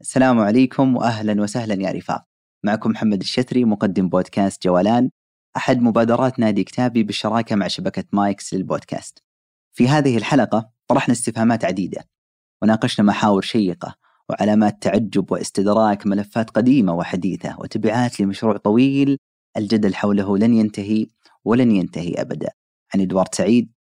السلام عليكم واهلا وسهلا يا رفاق. معكم محمد الشتري مقدم بودكاست جولان أحد مبادرات نادي كتابي بالشراكة مع شبكة مايكس للبودكاست. في هذه الحلقة طرحنا استفهامات عديدة. وناقشنا محاور شيقة وعلامات تعجب واستدراك ملفات قديمة وحديثة وتبعات لمشروع طويل. الجدل حوله لن ينتهي ولن ينتهي ابدا. عن إدوارد سعيد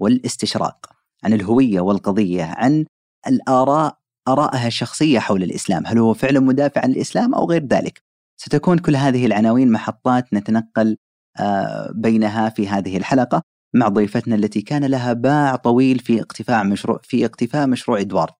والاستشراق. عن الهوية والقضية. عن الآراء آرائها الشخصية حول الإسلام هل هو فعلا مدافع عن الإسلام أو غير ذلك ستكون كل هذه العناوين محطات نتنقل آه، بينها في هذه الحلقة مع ضيفتنا التي كان لها باع طويل في اقتفاء مشروع في اقتفاء مشروع إدوارد.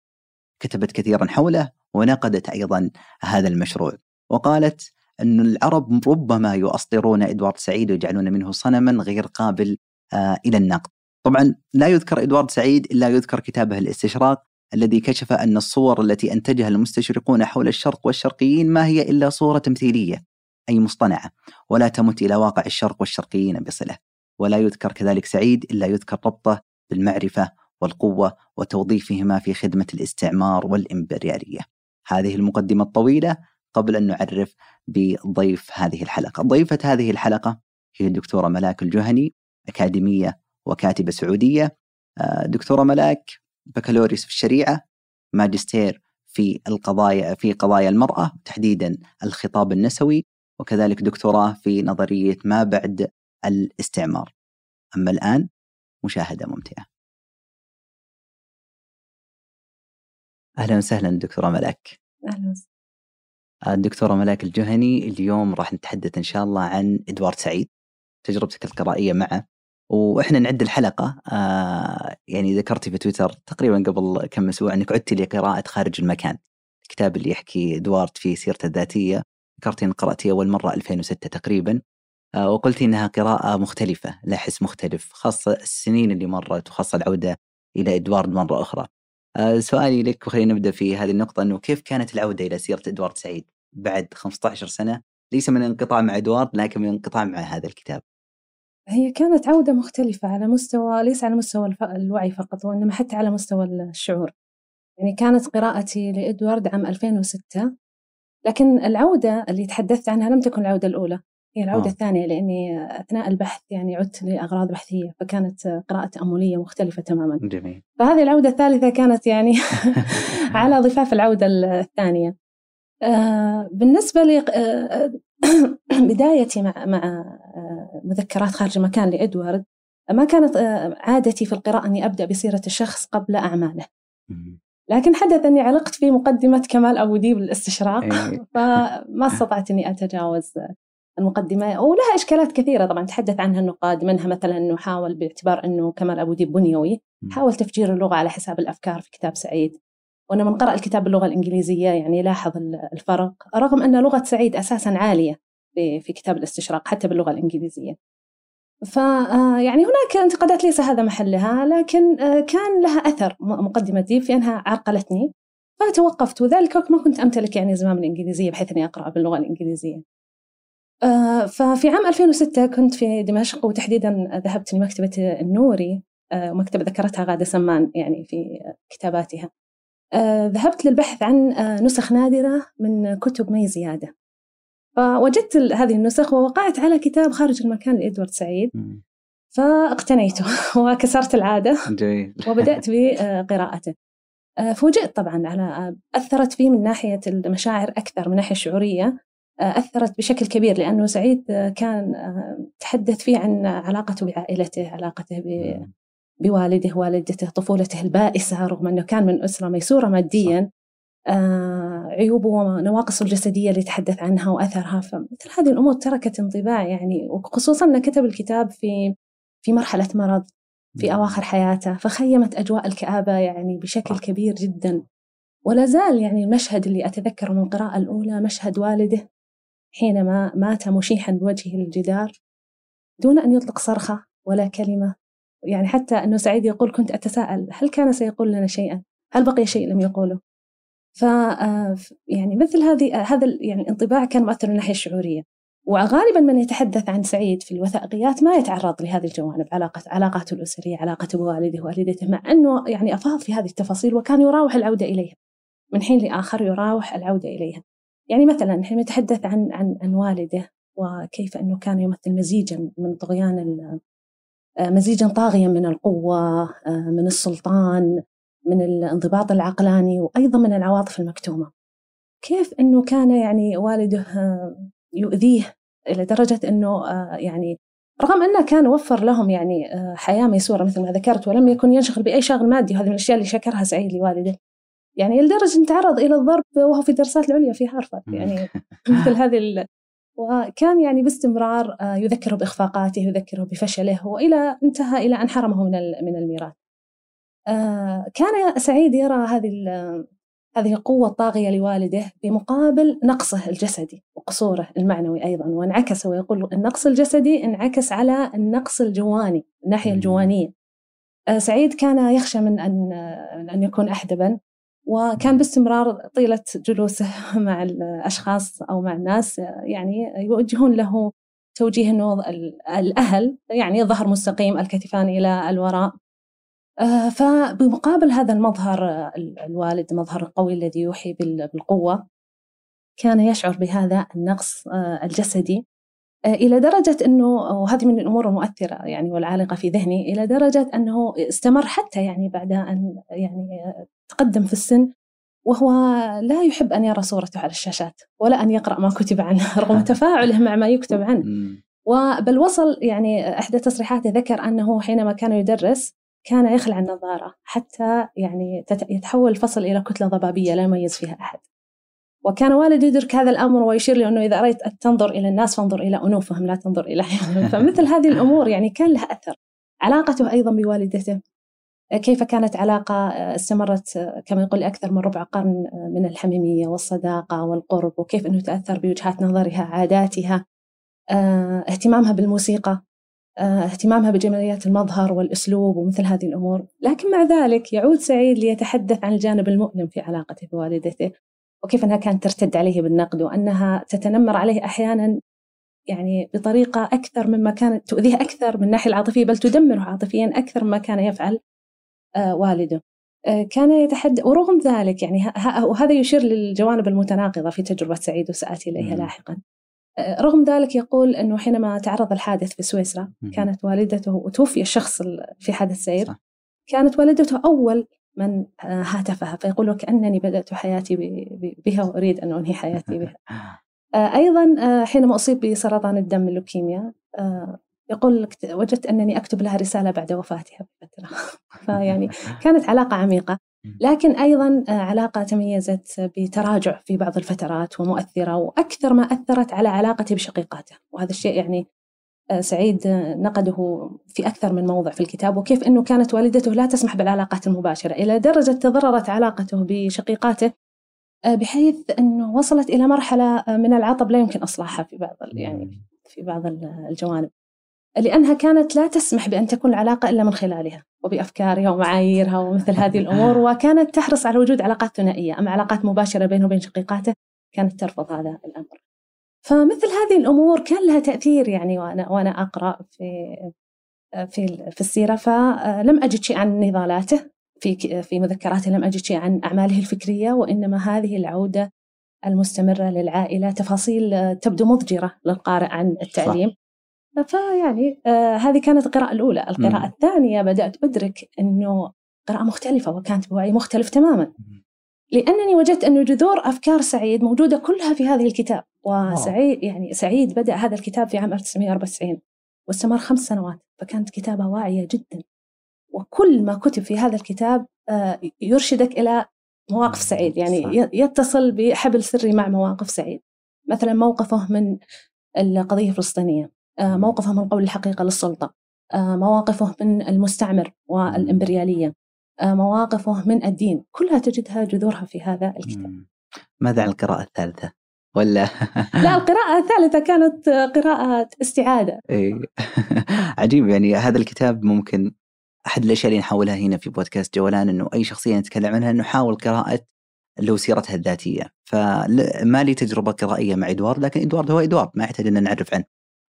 كتبت كثيرا حوله ونقدت أيضا هذا المشروع وقالت أن العرب ربما يؤسطرون إدوارد سعيد ويجعلون منه صنما غير قابل آه، إلى النقد. طبعا لا يذكر إدوارد سعيد إلا يذكر كتابه الاستشراق الذي كشف أن الصور التي أنتجها المستشرقون حول الشرق والشرقيين ما هي إلا صورة تمثيلية أي مصطنعة. ولا تمت إلى واقع الشرق والشرقيين بصلة. ولا يذكر كذلك سعيد إلا يذكر ربطه بالمعرفة والقوة وتوظيفهما في خدمة الاستعمار والإمبريالية. هذه المقدمة الطويلة قبل أن نعرف بضيف هذه الحلقة. ضيفة هذه الحلقة هي الدكتورة ملاك الجهني أكاديمية وكاتبة سعودية. آه، دكتورة ملاك بكالوريوس في الشريعة ماجستير في القضايا في قضايا المرأة تحديدا الخطاب النسوي وكذلك دكتوراه في نظرية ما بعد الاستعمار. أما الآن مشاهدة ممتعة. أهلا وسهلا دكتورة ملاك. أهلا وسهلا. الدكتورة ملاك الجهني اليوم راح نتحدث إن شاء الله عن إدوارد سعيد تجربتك القرائية معه وإحنا نعد الحلقة آه يعني ذكرتي في تويتر تقريبا قبل كم أسبوع إنك عدت لقراءة خارج المكان. الكتاب اللي يحكي إدوارد في سيرته الذاتية. ذكرتي ان قراتيه أول مرة 2006 تقريبا. آه وقلتي إنها قراءة مختلفة لا حس مختلف خاصة السنين اللي مرت وخاصة العودة إلى إدوارد مرة أخرى. آه سؤالي لك وخلينا نبدأ في هذه النقطة إنه كيف كانت العودة إلى سيرة إدوارد سعيد بعد 15 سنة؟ ليس من انقطاع مع إدوارد لكن من انقطاع مع هذا الكتاب. هي كانت عودة مختلفة على مستوى ليس على مستوى الوعي فقط وإنما حتى على مستوى الشعور. يعني كانت قراءتي لإدوارد عام 2006 لكن العودة اللي تحدثت عنها لم تكن العودة الأولى. هي العودة آه. الثانية لأني أثناء البحث يعني عدت لأغراض بحثية فكانت قراءة تأملية مختلفة تماما. جميل. فهذه العودة الثالثة كانت يعني على ضفاف العودة الثانية. آه بالنسبة لي بدايتي مع مع آه، مذكرات خارج المكان لإدوارد ما كانت آه، عادتي في القراءة أني أبدأ بسيرة الشخص قبل أعماله. لكن حدث أني علقت في مقدمة كمال أبو ديب الاستشراق إيه. فما استطعت أني أتجاوز المقدمة. ولها إشكالات كثيرة طبعا تحدث عنها النقاد منها مثلا أنه حاول باعتبار أنه كمال أبو ديب بنيوي حاول تفجير اللغة على حساب الأفكار في كتاب سعيد. وأنا من قرأ الكتاب باللغة الإنجليزية يعني لاحظ الفرق. رغم أن لغة سعيد أساسا عالية في كتاب الاستشراق حتى باللغة الإنجليزية. ف آه، هناك انتقادات ليس هذا محلها لكن آه، كان لها أثر مقدمة دي في أنها عرقلتني. فتوقفت وذلك ما كنت أمتلك يعني زمام الإنجليزية بحيث أني أقرأ باللغة الإنجليزية. آه، ففي عام 2006 كنت في دمشق وتحديدا ذهبت لمكتبة النوري مكتبة ذكرتها غادة سمان يعني في كتاباتها. ذهبت للبحث عن آه، نسخ نادرة من كتب مي زيادة. فوجدت هذه النسخ ووقعت على كتاب خارج المكان لإدوارد سعيد. فاقتنيته وكسرت العادة جميل. وبدأت بقراءته آه، فوجئت طبعا على أثرت فيه من ناحية المشاعر أكثر من ناحية الشعورية أثرت بشكل كبير لأنه سعيد كان تحدث فيه عن علاقته بعائلته علاقته بوالده والدته طفولته البائسة رغم أنه كان من أسرة ميسورة ماديا آه عيوبه ونواقصه الجسدية اللي تحدث عنها وأثرها. فمثل هذه الأمور تركت انطباع يعني وخصوصا أنه كتب الكتاب في في مرحلة مرض في نعم. أواخر حياته فخيمت أجواء الكآبة يعني بشكل كبير جدا. ولا زال يعني المشهد اللي أتذكره من القراءة الأولى مشهد والده حينما مات مشيحا بوجهه للجدار دون أن يطلق صرخة ولا كلمة يعني حتى أنه سعيد يقول كنت أتساءل هل كان سيقول لنا شيئا؟ هل بقي شيء لم يقوله؟ ف آه، يعني مثل هذه هذا يعني الانطباع كان مؤثر من الناحية الشعورية. وغالبا من يتحدث عن سعيد في الوثائقيات ما يتعرض لهذه الجوانب علاقة علاقاته الأسرية علاقته بوالده ووالدته مع أنه يعني أفاض في هذه التفاصيل وكان يراوح العودة إليها. من حين لآخر يراوح العودة إليها. يعني مثلا نحن نتحدث عن عن عن والده وكيف أنه كان يمثل مزيجا من طغيان مزيجا طاغيا من القوة آه، من السلطان من الانضباط العقلاني وأيضا من العواطف المكتومة. كيف أنه كان يعني والده آه، يؤذيه إلى درجة أنه يعني رغم أنه كان وفر لهم يعني حياة ميسورة مثل ما ذكرت ولم يكن ينشغل بأي شغل مادي وهذه من الأشياء اللي شكرها سعيد لوالده. يعني لدرجة أن تعرض إلى الضرب وهو في الدراسات العليا في هارفارد. يعني مثل هذه وكان يعني باستمرار آه، يذكره بإخفاقاته يذكره بفشله وإلى انتهى إلى أن حرمه من من الميراث. آه، كان سعيد يرى هذه هذه القوة الطاغية لوالده بمقابل نقصه الجسدي وقصوره المعنوي أيضا وانعكس ويقول النقص الجسدي انعكس على النقص الجواني الناحية الجوانية. آه، سعيد كان يخشى من أن أن يكون أحدبا وكان باستمرار طيلة جلوسه مع الأشخاص أو مع الناس يعني يوجهون له توجيه أنه الأهل يعني ظهر مستقيم الكتفان إلى الوراء. آه، فبمقابل هذا المظهر الوالد المظهر القوي الذي يوحي بالقوة كان يشعر بهذا النقص آه، الجسدي آه، إلى درجة أنه وهذه من الأمور المؤثرة يعني والعالقة في ذهني إلى درجة أنه استمر حتى يعني بعد أن يعني تقدم في السن وهو لا يحب أن يرى صورته على الشاشات ولا أن يقرأ ما كتب عنه رغم تفاعله مع ما يكتب عنه. وبل وصل يعني إحدى تصريحاته ذكر أنه حينما كان يدرس كان يخلع النظارة حتى يعني يتحول الفصل إلى كتلة ضبابية لا يميز فيها أحد. وكان والدي يدرك هذا الأمر ويشير لي أنه إذا أردت أن تنظر إلى الناس فانظر إلى أنوفهم لا تنظر إلى فمثل هذه الأمور يعني كان لها أثر. علاقته أيضا بوالدته. كيف كانت علاقة استمرت كما يقول أكثر من ربع قرن من الحميمية والصداقة والقرب وكيف أنه تأثر بوجهات نظرها عاداتها اهتمامها بالموسيقى اهتمامها بجماليات المظهر والأسلوب ومثل هذه الأمور. لكن مع ذلك يعود سعيد ليتحدث عن الجانب المؤلم في علاقته بوالدته وكيف أنها كانت ترتد عليه بالنقد وأنها تتنمر عليه أحيانا يعني بطريقة أكثر مما كانت تؤذيه أكثر من الناحية العاطفية بل تدمره عاطفيا أكثر مما كان يفعل. آه، والده. آه، كان يتحدث ورغم ذلك يعني وهذا يشير للجوانب المتناقضة في تجربة سعيد وسآتي إليها لاحقا. آه، رغم ذلك يقول أنه حينما تعرض الحادث في سويسرا كانت والدته وتوفي الشخص في حادث سير كانت والدته أول من هاتفها فيقول وكأنني بدأت حياتي بها وأريد أن أنهي حياتي بها. أيضا حينما أصيب بسرطان الدم اللوكيميا يقول وجدت أنني أكتب لها رسالة بعد وفاتها بفترة فيعني كانت علاقة عميقة. لكن أيضا علاقة تميزت بتراجع في بعض الفترات ومؤثرة وأكثر ما أثرت على علاقتي بشقيقاته وهذا الشيء يعني سعيد نقده في أكثر من موضع في الكتاب وكيف أنه كانت والدته لا تسمح بالعلاقات المباشرة. إلى درجة تضررت علاقته بشقيقاته بحيث أنه وصلت إلى مرحلة من العطب لا يمكن إصلاحها في بعض يعني في بعض الجوانب. لأنها كانت لا تسمح بأن تكون العلاقة إلا من خلالها وبأفكارها ومعاييرها ومثل هذه الأمور وكانت تحرص على وجود علاقات ثنائية أما علاقات مباشرة بينه وبين شقيقاته كانت ترفض هذا الأمر. فمثل هذه الأمور كان لها تأثير يعني وأنا وأنا أقرأ في في في السيرة فلم أجد شيء عن نضالاته في في مذكراته لم أجد شيء عن أعماله الفكرية وإنما هذه العودة المستمرة للعائلة تفاصيل تبدو مضجرة للقارئ عن التعليم. صح. فيعني آه هذه كانت القراءة الأولى. القراءة م. الثانية بدأت أدرك أنه قراءة مختلفة وكانت بوعي مختلف تماما. لأنني وجدت أن جذور أفكار سعيد موجودة كلها في هذه الكتاب. وسعيد يعني سعيد بدأ هذا الكتاب في عام 1994 واستمر خمس سنوات. فكانت كتابة واعية جدا. وكل ما كتب في هذا الكتاب آه، يرشدك إلى مواقف سعيد. يعني يتصل بحبل سري مع مواقف سعيد. مثلا موقفه من القضية الفلسطينية موقفه من قول الحقيقة للسلطة. آه، مواقفه من المستعمر والإمبريالية. آه، مواقفه من الدين. كلها تجدها جذورها في هذا الكتاب. ماذا عن القراءة الثالثة؟ ولا لا القراءة الثالثة كانت قراءة استعادة. إيه. عجيب يعني هذا الكتاب ممكن أحد الأشياء اللي نحاولها هنا في بودكاست جولان أنه أي شخصية نتكلم عنها نحاول قراءة له سيرتها الذاتية. فما لي تجربة قرائية مع إدوارد لكن إدوارد هو إدوارد ما يحتاج أن نعرف عنه.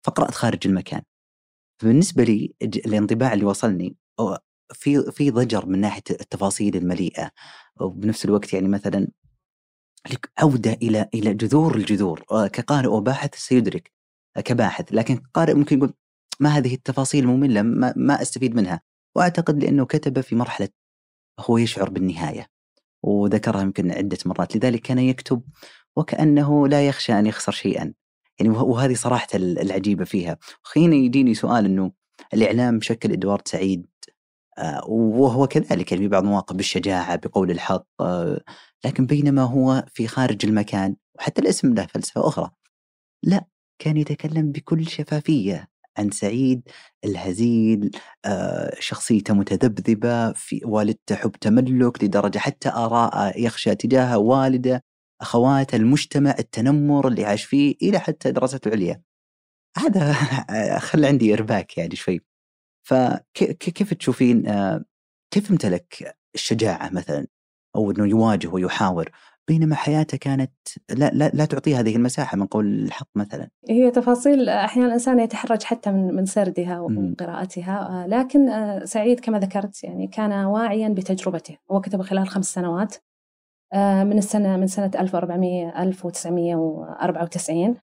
فقرأت خارج المكان. فبالنسبة لي الانطباع اللي وصلني في في ضجر من ناحية التفاصيل المليئة. وبنفس الوقت يعني مثلا عودة إلى إلى جذور الجذور. كقارئ وباحث سيدرك كباحث. لكن قارئ ممكن يقول ما هذه التفاصيل المملة ما, ما أستفيد منها. وأعتقد لأنه كتب في مرحلة هو يشعر بالنهاية وذكرها يمكن عدة مرات. لذلك كان يكتب وكأنه لا يخشى أن يخسر شيئا. يعني وهذه صراحة العجيبة فيها. حين يجيني سؤال أنه الإعلام شكل إدوارد سعيد آه، وهو كذلك يعني في بعض المواقف بالشجاعة بقول الحق آه، لكن بينما هو في خارج المكان وحتى الاسم له فلسفة أخرى لا كان يتكلم بكل شفافية عن سعيد الهزيل آه، شخصيته متذبذبة في والدته حب تملك لدرجة حتى آراء يخشى تجاه والده. أخواته المجتمع التنمر اللي عاش فيه إلى حتى دراسته العليا. هذا خلى عندي إرباك يعني شوي. فكيف تشوفين آه، كيف امتلك الشجاعة مثلا؟ أو أنه يواجه ويحاور. بينما حياته كانت لا, لا, لا تعطي هذه المساحة من قول الحق مثلا. هي تفاصيل أحيانا الإنسان يتحرج حتى من من سردها وقراءتها آه، لكن آه، سعيد كما ذكرت يعني كان واعيا بتجربته. هو كتب خلال خمس سنوات. من السنة من سنة 1400 1994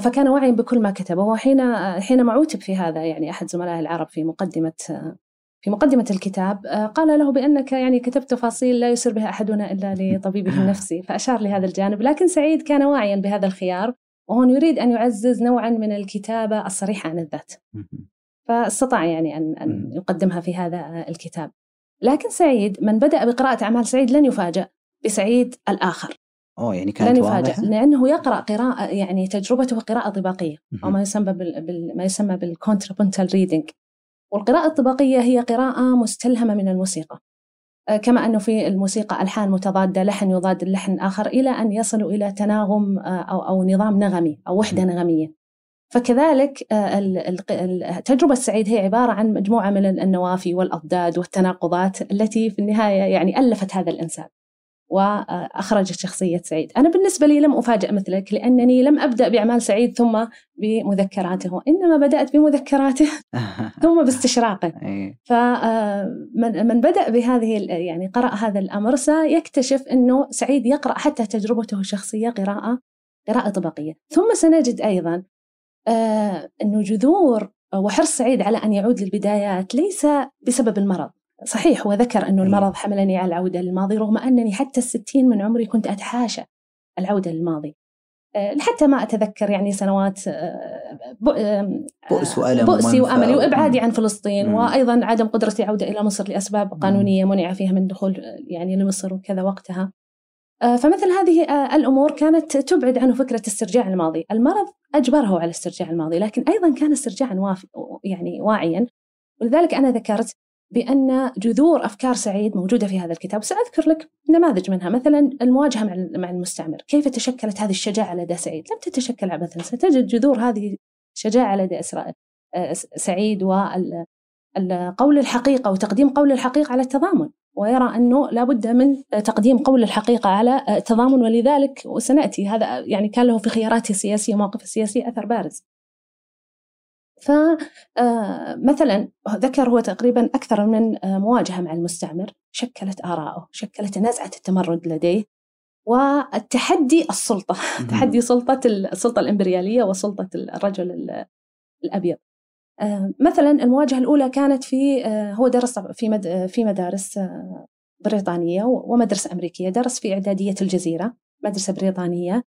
فكان واعيا بكل ما كتبه وحين حينما عوتب في هذا يعني أحد زملائه العرب في مقدمة في مقدمة الكتاب قال له بأنك يعني كتبت تفاصيل لا يسر بها أحدنا إلا لطبيبه النفسي فأشار لهذا الجانب. لكن سعيد كان واعيا بهذا الخيار وهون يريد أن يعزز نوعا من الكتابة الصريحة عن الذات. فاستطاع يعني أن, أن يقدمها في هذا الكتاب. لكن سعيد من بدأ بقراءة أعمال سعيد لن يفاجأ. بسعيد الآخر. أوه يعني كانت لن يفاجأ لأنه يقرأ قراءة يعني تجربته قراءة طباقية أو ما يسمى بال... بال... ما يسمى بال contrapuntal reading والقراءة الطباقية هي قراءة مستلهمة من الموسيقى. آه، كما أنه في الموسيقى ألحان متضادة لحن يضاد لحن آخر إلى أن يصلوا إلى تناغم آه، أو, أو نظام نغمي أو وحدة نغمية. فكذلك آه، تجربة سعيد هي عبارة عن مجموعة من المنافي والأضداد والتناقضات التي في النهاية يعني ألفت هذا الإنسان. وأخرجت شخصية سعيد. أنا بالنسبة لي لم أفاجأ مثلك لأنني لم أبدأ بأعمال سعيد ثم بمذكراته إنما بدأت بمذكراته ثم باستشراقه. إيه. فمن من بدأ بهذه يعني قرأ هذا الأمر سيكتشف أنه سعيد يقرأ حتى تجربته الشخصية قراءة قراءة طبقية. ثم سنجد أيضا آه، أنه جذور وحرص سعيد على أن يعود للبدايات ليس بسبب المرض. صحيح هو ذكر أنه المرض حملني على العودة للماضي رغم أنني حتى الستين من عمري كنت أتحاشى العودة للماضي. آه، حتى ما أتذكر يعني سنوات آه، بؤس وألم بؤسي وأملي وإبعادي عن فلسطين مم. وأيضا عدم قدرتي عودة إلى مصر لأسباب قانونية منع فيها من دخول يعني لمصر وكذا وقتها. آه، فمثل هذه الأمور كانت تبعد عنه فكرة استرجاع الماضي. المرض أجبره على استرجاع الماضي لكن أيضا كان استرجاعا يعني واعيا. ولذلك أنا ذكرت بأن جذور أفكار سعيد موجودة في هذا الكتاب. سأذكر لك نماذج منها. مثلا المواجهة مع المستعمر. كيف تشكلت هذه الشجاعة لدى سعيد؟ لم تتشكل عبثا. ستجد جذور هذه الشجاعة لدى آه، سعيد وقول الحقيقة وتقديم قول الحقيقة على التضامن ويرى أنه لابد من تقديم قول الحقيقة على التضامن ولذلك وسنأتي هذا يعني كان له في خياراته السياسية ومواقفه السياسية أثر بارز. فمثلا آه، ذكر هو تقريبا أكثر من آه، مواجهة مع المستعمر شكلت آراءه شكلت نزعة التمرد لديه والتحدي السلطة تحدي سلطة السلطة الإمبريالية وسلطة الرجل الأبيض. آه، مثلا المواجهة الأولى كانت في هو درس في في مدارس بريطانية ومدرسة أمريكية درس في إعدادية الجزيرة مدرسة بريطانية.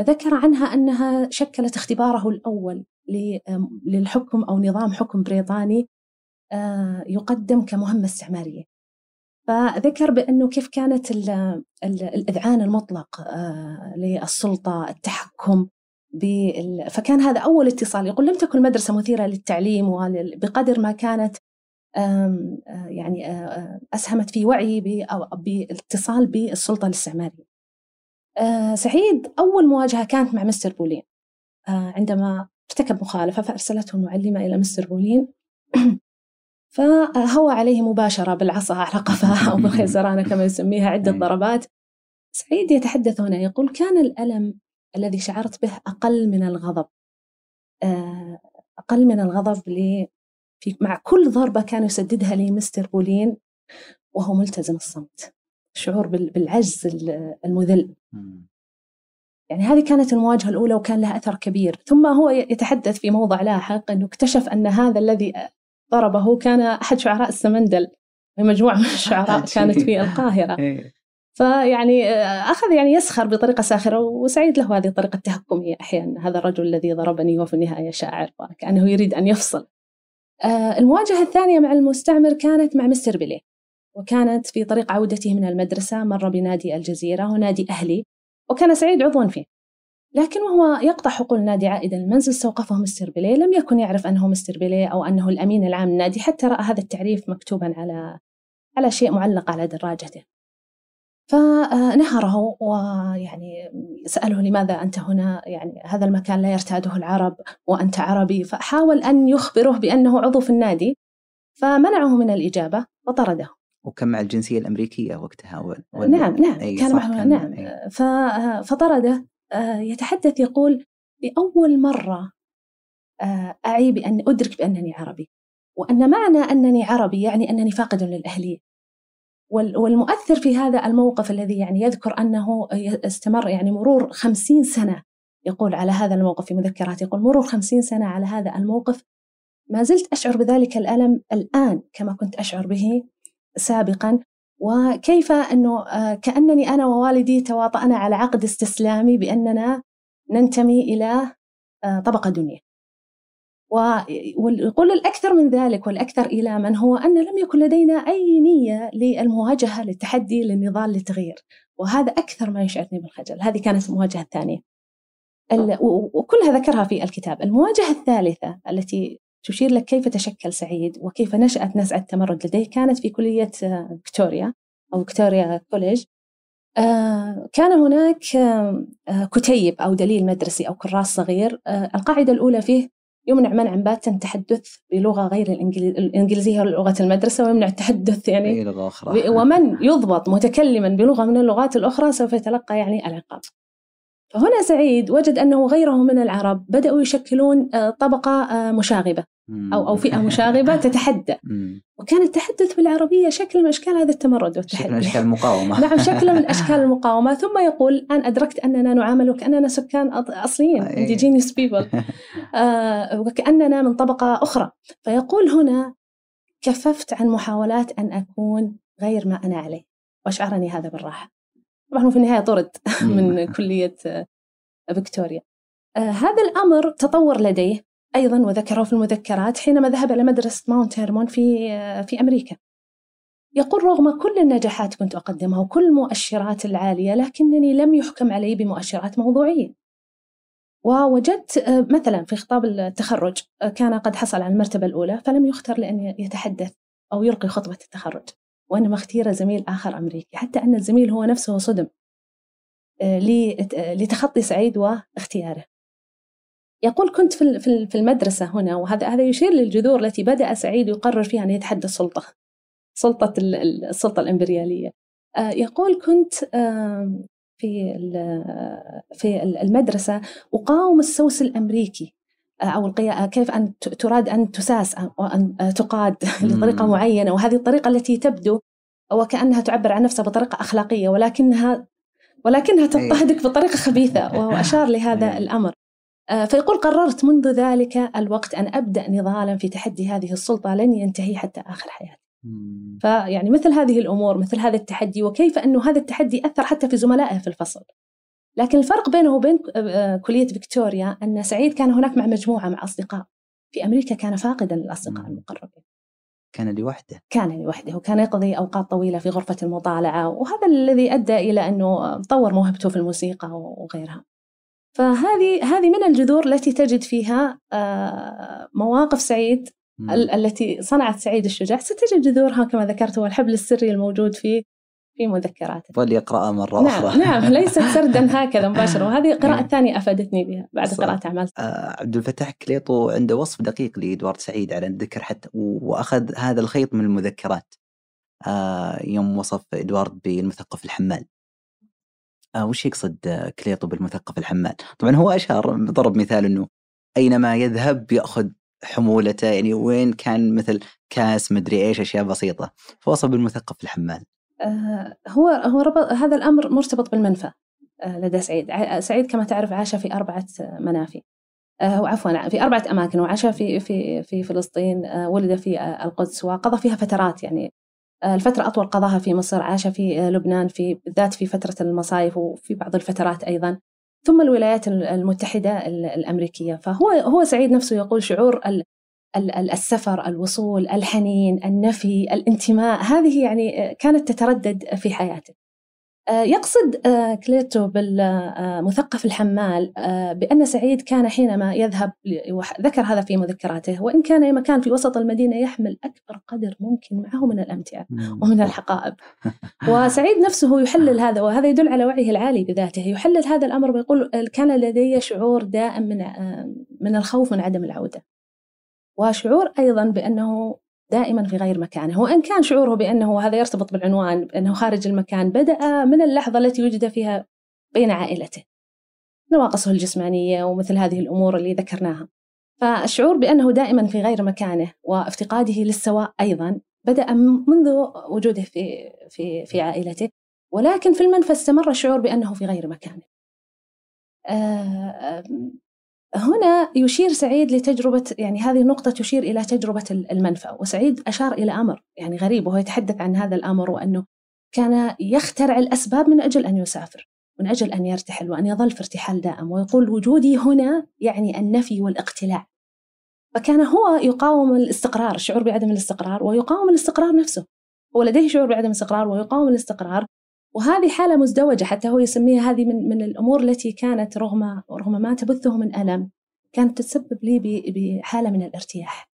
ذكر عنها أنها شكلت اختباره الأول. للحكم أو نظام حكم بريطاني يقدم كمهمة استعمارية. فذكر بأنه كيف كانت الإذعان المطلق للسلطة التحكم فكان هذا أول اتصال. يقول لم تكن المدرسة مثيرة للتعليم بقدر ما كانت يعني أسهمت في وعي بالاتصال بالسلطة الاستعمارية. سعيد أول مواجهة كانت مع مستر بولين. عندما ارتكب مخالفة فأرسلته المعلمة إلى مستر بولين. فهوى عليه مباشرة بالعصا على قفاه أو بالخيزرانة كما يسميها عدة ضربات. سعيد يتحدث هنا يقول كان الألم الذي شعرت به أقل من الغضب آه، أقل من الغضب في مع كل ضربة كان يسددها لي مستر بولين وهو ملتزم الصمت. شعور بالعجز المذل. يعني هذه كانت المواجهة الأولى وكان لها أثر كبير. ثم هو يتحدث في موضع لاحق أنه اكتشف أن هذا الذي ضربه كان أحد شعراء السمندل مجموعة من الشعراء كانت في القاهرة. إيه. فيعني آه، أخذ يعني يسخر بطريقة ساخرة وسعيد له هذه الطريقة التهكمية أحيانا هذا الرجل الذي ضربني وفي النهاية شاعر وكأنه يريد أن يفصل. آه، المواجهة الثانية مع المستعمر كانت مع مستر بيلي وكانت في طريق عودته من المدرسة مر بنادي الجزيرة ونادي أهلي. وكان سعيد عضوا فيه. لكن وهو يقطع حقول النادي عائدا المنزل استوقفه مستر بيلي لم يكن يعرف أنه مستر بيلي أو أنه الأمين العام للنادي حتى رأى هذا التعريف مكتوبا على على شيء معلق على دراجته. فنهره ويعني سأله لماذا أنت هنا؟ يعني هذا المكان لا يرتاده العرب وأنت عربي. فحاول أن يخبره بأنه عضو في النادي فمنعه من الإجابة وطرده. وكان مع الجنسية الأمريكية وقتها ولا نعم نعم كان معه نعم أي. فطرده آه، يتحدث يقول لأول مرة آه، أعي بأن أدرك بأنني عربي وأن معنى أنني عربي يعني أنني فاقد للأهلية والمؤثر في هذا الموقف الذي يعني يذكر أنه استمر يعني مرور خمسين سنة يقول على هذا الموقف في مذكراته يقول مرور خمسين سنة على هذا الموقف ما زلت أشعر بذلك الألم الآن كما كنت أشعر به سابقا. وكيف أنه آه، كأنني أنا ووالدي تواطأنا على عقد استسلامي بأننا ننتمي إلى آه، طبقة دنيا. ويقول الأكثر من ذلك والأكثر إلى من هو أن لم يكن لدينا أي نية للمواجهة للتحدي للنضال للتغيير. وهذا أكثر ما يشعرني بالخجل. هذه كانت المواجهة الثانية. وكلها ذكرها في الكتاب. المواجهة الثالثة التي تشير لك كيف تشكل سعيد وكيف نشأت نزعة التمرد لديه. كانت في كلية فيكتوريا أو Victoria College. آه، كان هناك آه، كتيب أو دليل مدرسي أو كراس صغير. آه، القاعدة الأولى فيه يمنع منعا باتا التحدث بلغة غير الإنجليزية لغة المدرسة ويمنع التحدث يعني أي لغة أخرى. ومن يضبط متكلما بلغة من اللغات الأخرى سوف يتلقى يعني العقاب. فهنا سعيد وجد أنه غيره من العرب بدأوا يشكلون طبقة مشاغبة. أو أو فئة مشاغبة تتحدى. وكان التحدث بالعربية شكل من أشكال هذا التمرد والتحدي. شكل من أشكال المقاومة. نعم شكل من أشكال المقاومة. ثم يقول الآن أدركت أننا نعامل وكأننا سكان أصليين indigenous people. آه وكأننا من طبقة أخرى. فيقول هنا كففت عن محاولات أن أكون غير ما أنا عليه. وأشعرني هذا بالراحة. طبعا في النهاية طرد من كلية فيكتوريا. آه هذا الأمر تطور لديه. أيضا وذكره في المذكرات حينما ذهب إلى مدرسة ماونت هيرمون في في أمريكا. يقول رغم كل النجاحات كنت أقدمها وكل المؤشرات العالية لكنني لم يحكم علي بمؤشرات موضوعية. ووجدت مثلا في خطاب التخرج كان قد حصل على المرتبة الأولى فلم يختر لأن يتحدث أو يلقي خطبة التخرج وإنما اختير زميل آخر أمريكي حتى أن الزميل هو نفسه صدم لتخطي سعيد واختياره. يقول كنت في في المدرسة هنا وهذا هذا يشير للجذور التي بدأ سعيد يقرر فيها أن يتحدى السلطة سلطة السلطة الإمبريالية. آه، يقول كنت في في المدرسة أقاوم السوس الأمريكي آه، أو كيف أن تراد أن تساس أو أن تقاد بطريقة معينة. وهذه الطريقة التي تبدو وكأنها تعبر عن نفسها بطريقة أخلاقية ولكنها ولكنها تضطهدك بطريقة خبيثة وهو أشار لهذا الأمر. آه، فيقول قررت منذ ذلك الوقت أن أبدأ نضالا في تحدي هذه السلطة لن ينتهي حتى آخر حياتي. فيعني مثل هذه الأمور مثل هذا التحدي وكيف أنه هذا التحدي أثر حتى في زملائه في الفصل؟ لكن الفرق بينه وبين آه، كلية فيكتوريا أن سعيد كان هناك مع مجموعة مع أصدقاء. في أمريكا كان فاقدا للأصدقاء المقربين. كان لوحده. كان لوحده وكان يقضي أوقات طويلة في غرفة المطالعة وهذا الذي أدى إلى أنه طور موهبته في الموسيقى وغيرها. فهذه هذه من الجذور التي تجد فيها آه، مواقف سعيد التي صنعت سعيد الشجاع. ستجد جذورها كما ذكرت هو الحبل السري الموجود في في مذكراته. ظل يقرأها مرة نعم أخرى. نعم ليست سردا هكذا مباشرة. وهذه القراءة الثانية أفادتني بها بعد قراءة أعمال. آه عبد الفتاح كليطو عنده وصف دقيق لإدوارد سعيد على الذكر حتى وأخذ هذا الخيط من المذكرات. آه يوم وصف إدوارد بالمثقف الحمال. آه وش يقصد كليطو بالمثقف الحمال؟ طبعا هو اشار ضرب مثال إنه أينما يذهب يأخذ حمولته يعني وين كان مثل كاس مدري إيش أشياء بسيطة فوصف بالمثقف الحمال. آه هو هو ربط هذا الأمر مرتبط بالمنفى لدى سعيد سعيد كما تعرف عاش في أربعة منافي هو عفوا في أربعة أماكن وعاش في في في فلسطين ولد في القدس وقضى فيها فترات يعني الفترة أطول قضاها في مصر عاش في لبنان في بالذات في فترة المصايف وفي بعض الفترات أيضا. ثم الولايات المتحدة الأمريكية. فهو هو سعيد نفسه يقول شعور السفر الوصول الحنين النفي الانتماء هذه يعني كانت تتردد في حياته. آه، يقصد آه، كليتو بالمثقف الحمال آه، بأن سعيد كان حينما يذهب ذكر هذا في مذكراته وإن كان مكان في وسط المدينة يحمل أكبر قدر ممكن معه من الأمتعة ومن الحقائب. وسعيد نفسه يحلل هذا وهذا يدل على وعيه العالي بذاته يحلل هذا الأمر ويقول كان لدي شعور دائم من من الخوف من عدم العودة. وشعور أيضا بأنه دائما في غير مكانه. وإن كان شعوره بأنه هذا يرتبط بالعنوان بأنه خارج المكان بدأ من اللحظة التي وجد فيها بين عائلته. نواقصه الجسمانية ومثل هذه الأمور اللي ذكرناها. فالشعور بأنه دائما في غير مكانه وافتقاده للسواء أيضا بدأ منذ وجوده في في في عائلته. ولكن في المنفى استمر الشعور بأنه في غير مكانه. آه، هنا يشير سعيد لتجربة يعني هذه النقطة تشير إلى تجربة المنفى وسعيد أشار إلى أمر يعني غريب وهو يتحدث عن هذا الأمر وأنه كان يخترع الأسباب من أجل أن يسافر من أجل أن يرتحل وأن يظل في ارتحال دائم ويقول وجودي هنا يعني النفي والاقتلاع. فكان هو يقاوم الاستقرار الشعور بعدم الاستقرار ويقاوم الاستقرار نفسه. هو لديه شعور بعدم الاستقرار ويقاوم الاستقرار وهذه حالة مزدوجة حتى هو يسميها هذه من, من الأمور التي كانت رغم رغم ما تبثه من ألم كانت تسبب لي بحالة من الارتياح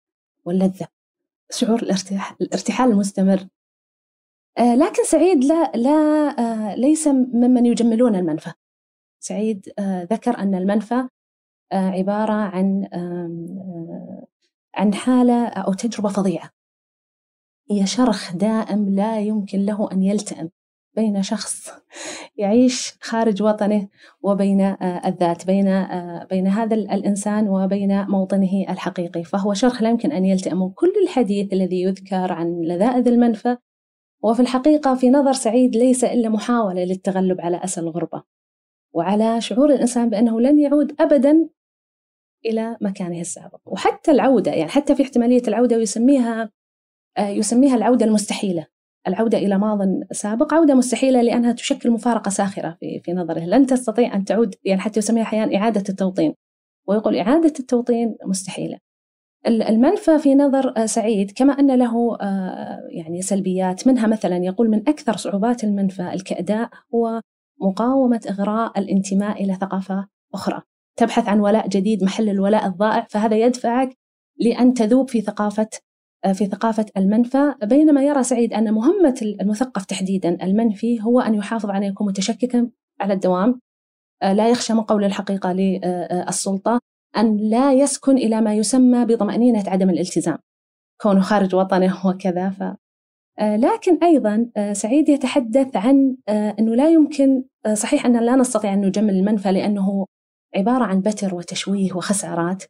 واللذة شعور الارتياح الارتحال المستمر. آه لكن سعيد لا لا آه ليس ممن يجملون المنفى. سعيد آه ذكر أن المنفى آه، عبارة عن آه، عن حالة أو تجربة فظيعة. هي شرخ دائم لا يمكن له أن يلتئم. بين شخص يعيش خارج وطنه وبين آه، الذات بين آه، بين هذا الإنسان وبين موطنه الحقيقي. فهو شرخ لا يمكن أن يلتئم كل الحديث الذي يذكر عن لذائذ المنفى وفي الحقيقة في نظر سعيد ليس إلا محاولة للتغلب على أسى الغربة وعلى شعور الإنسان بأنه لن يعود ابدا إلى مكانه السابق. وحتى العودة يعني حتى في احتمالية العودة ويسميها آه، يسميها العودة المستحيلة. العودة إلى ماض سابق عودة مستحيلة لأنها تشكل مفارقة ساخرة في, في نظره لن تستطيع أن تعود يعني حتى يسميها أحيانا إعادة التوطين. ويقول إعادة التوطين مستحيلة. المنفى في نظر سعيد كما أن له آه، يعني سلبيات. منها مثلا يقول من أكثر صعوبات المنفى الكأداء هو مقاومة إغراء الانتماء إلى ثقافة أخرى. تبحث عن ولاء جديد محل الولاء الضائع فهذا يدفعك لأن تذوب في ثقافة آه، في ثقافة المنفى بينما يرى سعيد أن مهمة المثقف تحديدا المنفي هو أن يحافظ على أن يكون متشككا على الدوام. آه، لا يخشى من قول الحقيقة للسلطة أن لا يسكن إلى ما يسمى بطمأنينة عدم الالتزام. كونه خارج وطنه وكذا ف آه، لكن أيضا سعيد يتحدث عن أنه لا يمكن صحيح أن لا نستطيع أن نجمل المنفى لأنه عبارة عن بتر وتشويه وخسارات.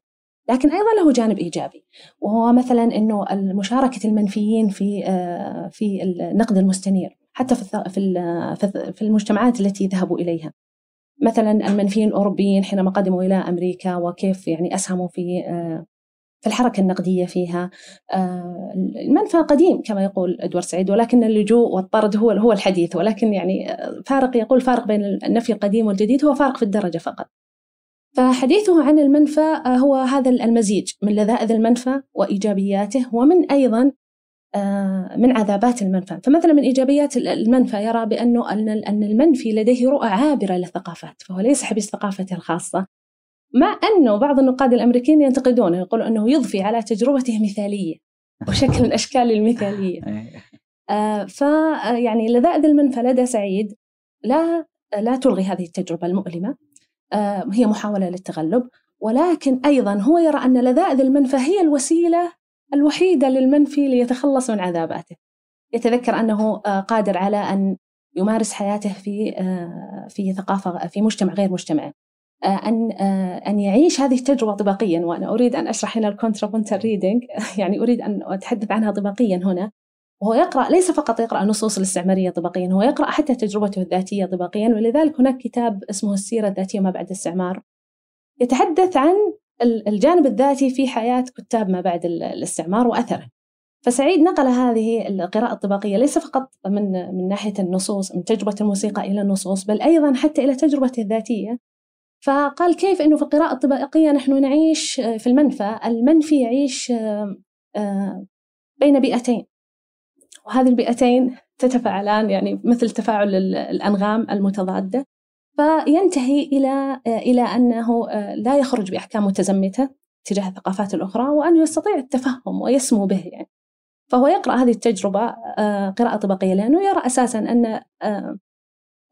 لكن أيضا له جانب إيجابي وهو مثلا إنه مشاركه المنفيين في آه، في النقد المستنير حتى في في المجتمعات التي ذهبوا إليها. مثلا المنفيين الأوروبيين حينما قدموا إلى أمريكا وكيف يعني أسهموا في آه، في الحركة النقدية فيها آه، المنفى قديم كما يقول إدوارد سعيد ولكن اللجوء والطرد هو هو الحديث ولكن يعني فارق يقول فارق بين النفي القديم والجديد هو فارق في الدرجة فقط. فحديثه عن المنفى آه، هو هذا المزيج من لذائذ المنفى وإيجابياته ومن أيضا آه، من عذابات المنفى. فمثلا من إيجابيات المنفى يرى بأنه أن المنفي لديه رؤى عابرة للثقافات فهو ليس حبيس ثقافته الخاصة. مع أنه بعض النقاد الأمريكيين ينتقدونه يقولون أنه يضفي على تجربته مثالية وشكل من أشكال المثالية. آه، فيعني لذائذ المنفى لدى سعيد لا لا تلغي هذه التجربة المؤلمة. هي محاولة للتغلب. ولكن أيضا هو يرى أن لذائذ المنفى هي الوسيلة الوحيدة للمنفي ليتخلص من عذاباته. يتذكر أنه آه، قادر على أن يمارس حياته في آه، في ثقافة في مجتمع غير مجتمعه أن أن يعيش هذه التجربة طباقيا. وأنا أريد أن أشرح هنا ال contrapuntal reading يعني أريد أن أتحدث عنها طباقيا هنا. وهو يقرأ ليس فقط يقرأ النصوص الاستعمارية طبقيا هو يقرأ حتى تجربته الذاتية طبقيا ولذلك هناك كتاب اسمه السيرة الذاتية ما بعد الاستعمار. يتحدث عن الجانب الذاتي في حياة كتاب ما بعد الاستعمار وأثره. فسعيد نقل هذه القراءة الطبقية ليس فقط من من ناحية النصوص من تجربة الموسيقى إلى النصوص بل أيضا حتى إلى تجربته الذاتية. فقال كيف أنه في القراءة الطبقية نحن نعيش في المنفى المنفي يعيش بين بيئتين. وهذه البيئتين تتفاعلان يعني مثل تفاعل الأنغام المتضادة. فينتهي إلى إلى أنه لا يخرج بأحكام متزمتة تجاه الثقافات الأخرى وأنه يستطيع التفهم ويسمو به يعني. فهو يقرأ هذه التجربة آه، قراءة طبقية لأنه يرى أساسا أن آه،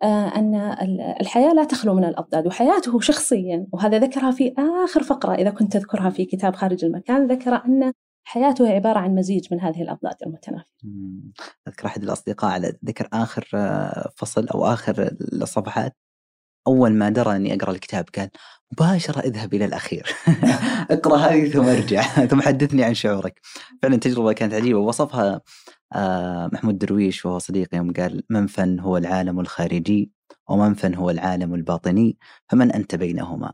آه، أن الحياة لا تخلو من الأضداد وحياته شخصيا. وهذا ذكرها في آخر فقرة إذا كنت تذكرها في كتاب خارج المكان ذكر أن حياته عبارة عن مزيج من هذه الأضداد المتنافية أذكر أحد الأصدقاء على ذكر آخر فصل أو آخر الصفحات. أول ما درى أني أقرأ الكتاب قال مباشرة اذهب إلى الأخير. اقرأ هذه ثم ارجع ثم حدثني عن شعورك. فعلا تجربة كانت عجيبة. ووصفها آه، محمود درويش وهو صديقي يوم قال من فن هو العالم الخارجي ومن فن هو العالم الباطني فمن أنت بينهما؟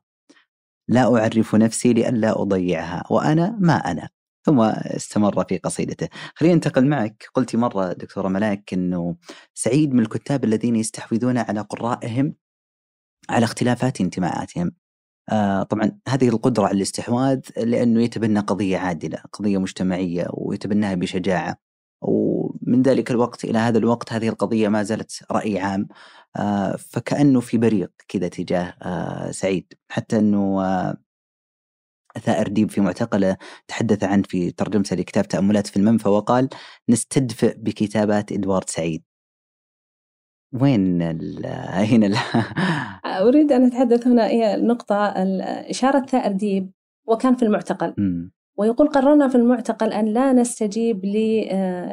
لا أعرف نفسي لئلا أضيعها وأنا ما أنا؟ ثم استمر في قصيدته. خلينا ننتقل معك. قلتي مرة دكتورة ملاك أنه سعيد من الكتاب الذين يستحوذون على قرائهم على اختلافات انتماءاتهم. آه طبعا هذه القدرة على الاستحواذ لأنه يتبنى قضية عادلة قضية مجتمعية ويتبناها بشجاعة. ومن ذلك الوقت إلى هذا الوقت هذه القضية ما زالت رأي عام. آه فكأنه في بريق كذا تجاه آه سعيد. حتى أنه ثائر ديب في معتقلة تحدث عنه في ترجمته لكتاب تأملات في المنفى وقال نستدفئ بكتابات إدوارد سعيد وين هنا ال... أريد أن أتحدث هنا هي النقطة إشارة ثائر ديب وكان في المعتقل م. ويقول قررنا في المعتقل أن لا نستجيب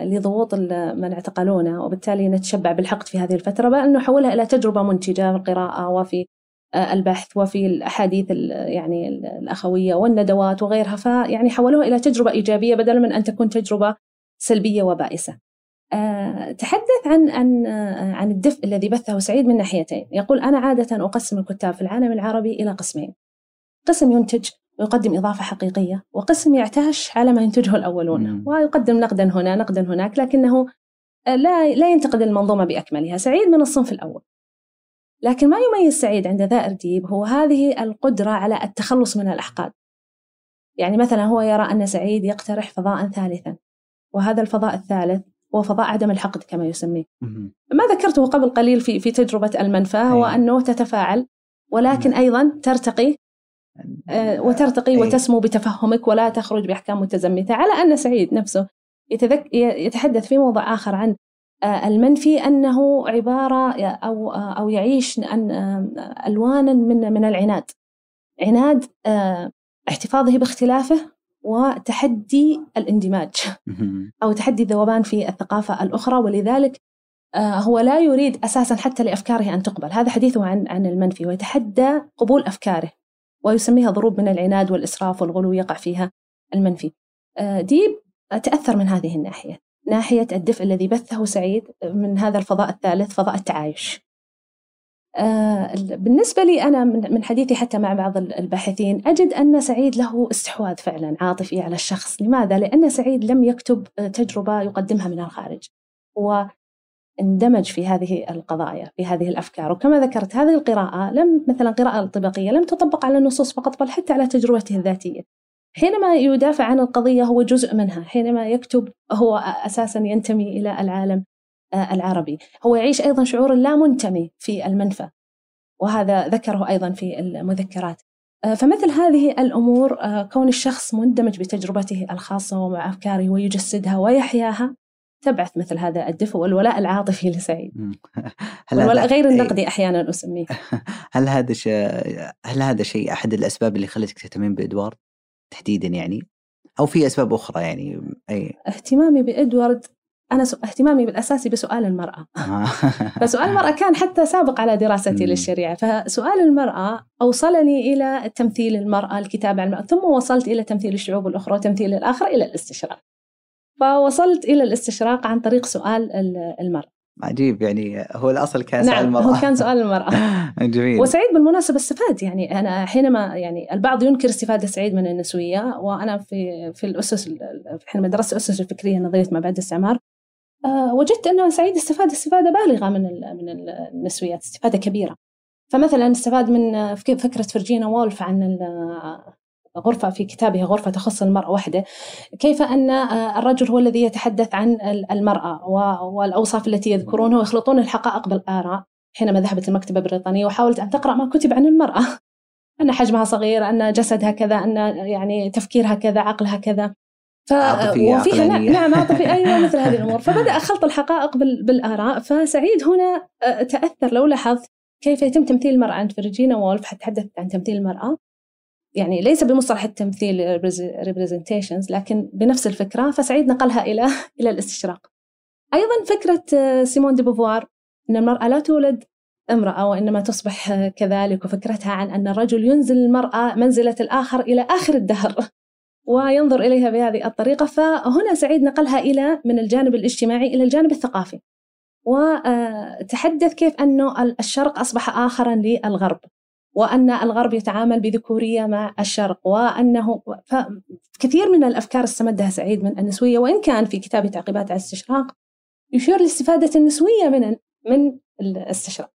لضغوط من اعتقلونا وبالتالي نتشبع بالحقد في هذه الفترة بل نحولها إلى تجربة منتجة في القراءة وفي البحث وفي الأحاديث يعني الأخوية والندوات وغيرها فيعني حولوها إلى تجربة إيجابية بدلا من أن تكون تجربة سلبية وبائسة آه، تحدث عن عن آه، عن الدفء الذي بثه سعيد من ناحيتين، يقول أنا عادة أقسم الكتاب في العالم العربي إلى قسمين. قسم ينتج ويقدم إضافة حقيقية، وقسم يعتاش على ما ينتجه الأولون، ويقدم نقدا هنا نقدا هناك، لكنه آه، لا لا ينتقد المنظومة بأكملها، سعيد من الصنف الأول. لكن ما يميز سعيد عند ذا أرديب هو هذه القدرة على التخلص من الأحقاد. يعني مثلا هو يرى أن سعيد يقترح فضاء ثالثا، وهذا الفضاء الثالث هو فضاء عدم الحقد كما يسميه ما ذكرته قبل قليل في في تجربة المنفى هو أيه. أنه تتفاعل ولكن أيضا ترتقي آه، وترتقي. وتسمو بتفهمك ولا تخرج بأحكام متزمتة على أن سعيد نفسه يتحدث في موضع آخر عن المنفي أنه عبارة أو أو يعيش آه، ألوانا من من العناد. عناد احتفاظه باختلافه وتحدي الاندماج أو تحدي الذوبان في الثقافة الأخرى. ولذلك آه، هو لا يريد أساسا حتى لأفكاره أن تقبل. هذا حديثه عن عن المنفي ويتحدى قبول أفكاره ويسميها ضروب من العناد والإسراف والغلو يقع فيها المنفي. آه، ديب تأثر من هذه الناحية. ناحية الدفء الذي بثه سعيد من هذا الفضاء الثالث فضاء التعايش. آه، بالنسبة لي أنا من حديثي حتى مع بعض الباحثين أجد أن سعيد له استحواذ فعلا عاطفي على الشخص. لماذا؟ لأن سعيد لم يكتب تجربة يقدمها من الخارج هو اندمج في هذه القضايا في هذه الأفكار. وكما ذكرت هذه القراءة لم مثلا القراءة الطبقية لم تطبق على النصوص فقط بل حتى على تجربته الذاتية. حينما يدافع عن القضية هو جزء منها حينما يكتب هو أساسا ينتمي إلى العالم آه، العربي. هو يعيش أيضا شعور لا منتمي في المنفى وهذا ذكره أيضا في المذكرات. آه، فمثل هذه الأمور آه، كون الشخص مندمج بتجربته الخاصة ومع أفكاره ويجسدها ويحياها تبعث مثل هذا الدفء والولاء العاطفي لسعيد. والولاء غير إيه. النقدي أحيانا أسميه. هل هذا شيء هل هذا شيء أحد الأسباب اللي خلتك تهتمين بإدوارد؟ تحديدا يعني أو في أسباب أخرى يعني أي. اهتمامي بإدوارد أنا اهتمامي بالأساسي بسؤال المرأة. آه. فسؤال المرأة كان حتى سابق على دراستي للشريعة. فسؤال المرأة أوصلني إلى تمثيل المرأة الكتابة عن المرأة ثم وصلت إلى تمثيل الشعوب الأخرى وتمثيل الآخر إلى الاستشراق. فوصلت إلى الاستشراق عن طريق سؤال المرأة. عجيب يعني هو الأصل كان سؤال نعم المرأة. هو كان سؤال المرأة. جميل. وسعيد بالمناسبة استفاد يعني أنا حينما يعني البعض ينكر استفادة سعيد من النسوية وأنا في في الأسس حينما درست الأسس الفكرية نظرية ما بعد الاستعمار أه وجدت أن سعيد استفاد استفادة بالغة من من النسويات استفادة كبيرة. فمثلا استفاد من فكرة فرجينا وولف عن غرفة في كتابه غرفة تخص المرأة وحده كيف أن الرجل هو الذي يتحدث عن المرأة والأوصاف التي يذكرونها ويخلطون الحقائق بالآراء. حينما ذهبت المكتبة البريطانية وحاولت أن تقرأ ما كتب عن المرأة أن حجمها صغير أن جسدها كذا أن يعني تفكيرها كذا عقلها كذا. ف... وفيها نعم عاطفي أيوة مثل هذه الأمور. فبدأ خلط الحقائق بالآراء. فسعيد هنا تأثر. لو لاحظت كيف يتم تمثيل المرأة عند فرجينا وولف حتحدث عن تمثيل المرأة. يعني ليس بمصطلح التمثيل representations لكن بنفس الفكرة فسعيد نقلها إلى إلى الاستشراق. أيضا فكرة سيمون دي بوفوار أن المرأة لا تولد امرأة وإنما تصبح كذلك وفكرتها عن أن الرجل ينزل المرأة منزلة الآخر إلى آخر الدهر وينظر إليها بهذه الطريقة. فهنا سعيد نقلها إلى من الجانب الاجتماعي إلى الجانب الثقافي. وتحدث كيف أنه الشرق أصبح آخرا للغرب. وأن الغرب يتعامل بذكورية مع الشرق وأنه كثير من الأفكار استمدها سعيد من النسوية وإن كان في كتاب تعقيبات على الاستشراق يشير لاستفادة النسوية من من الاستشراق.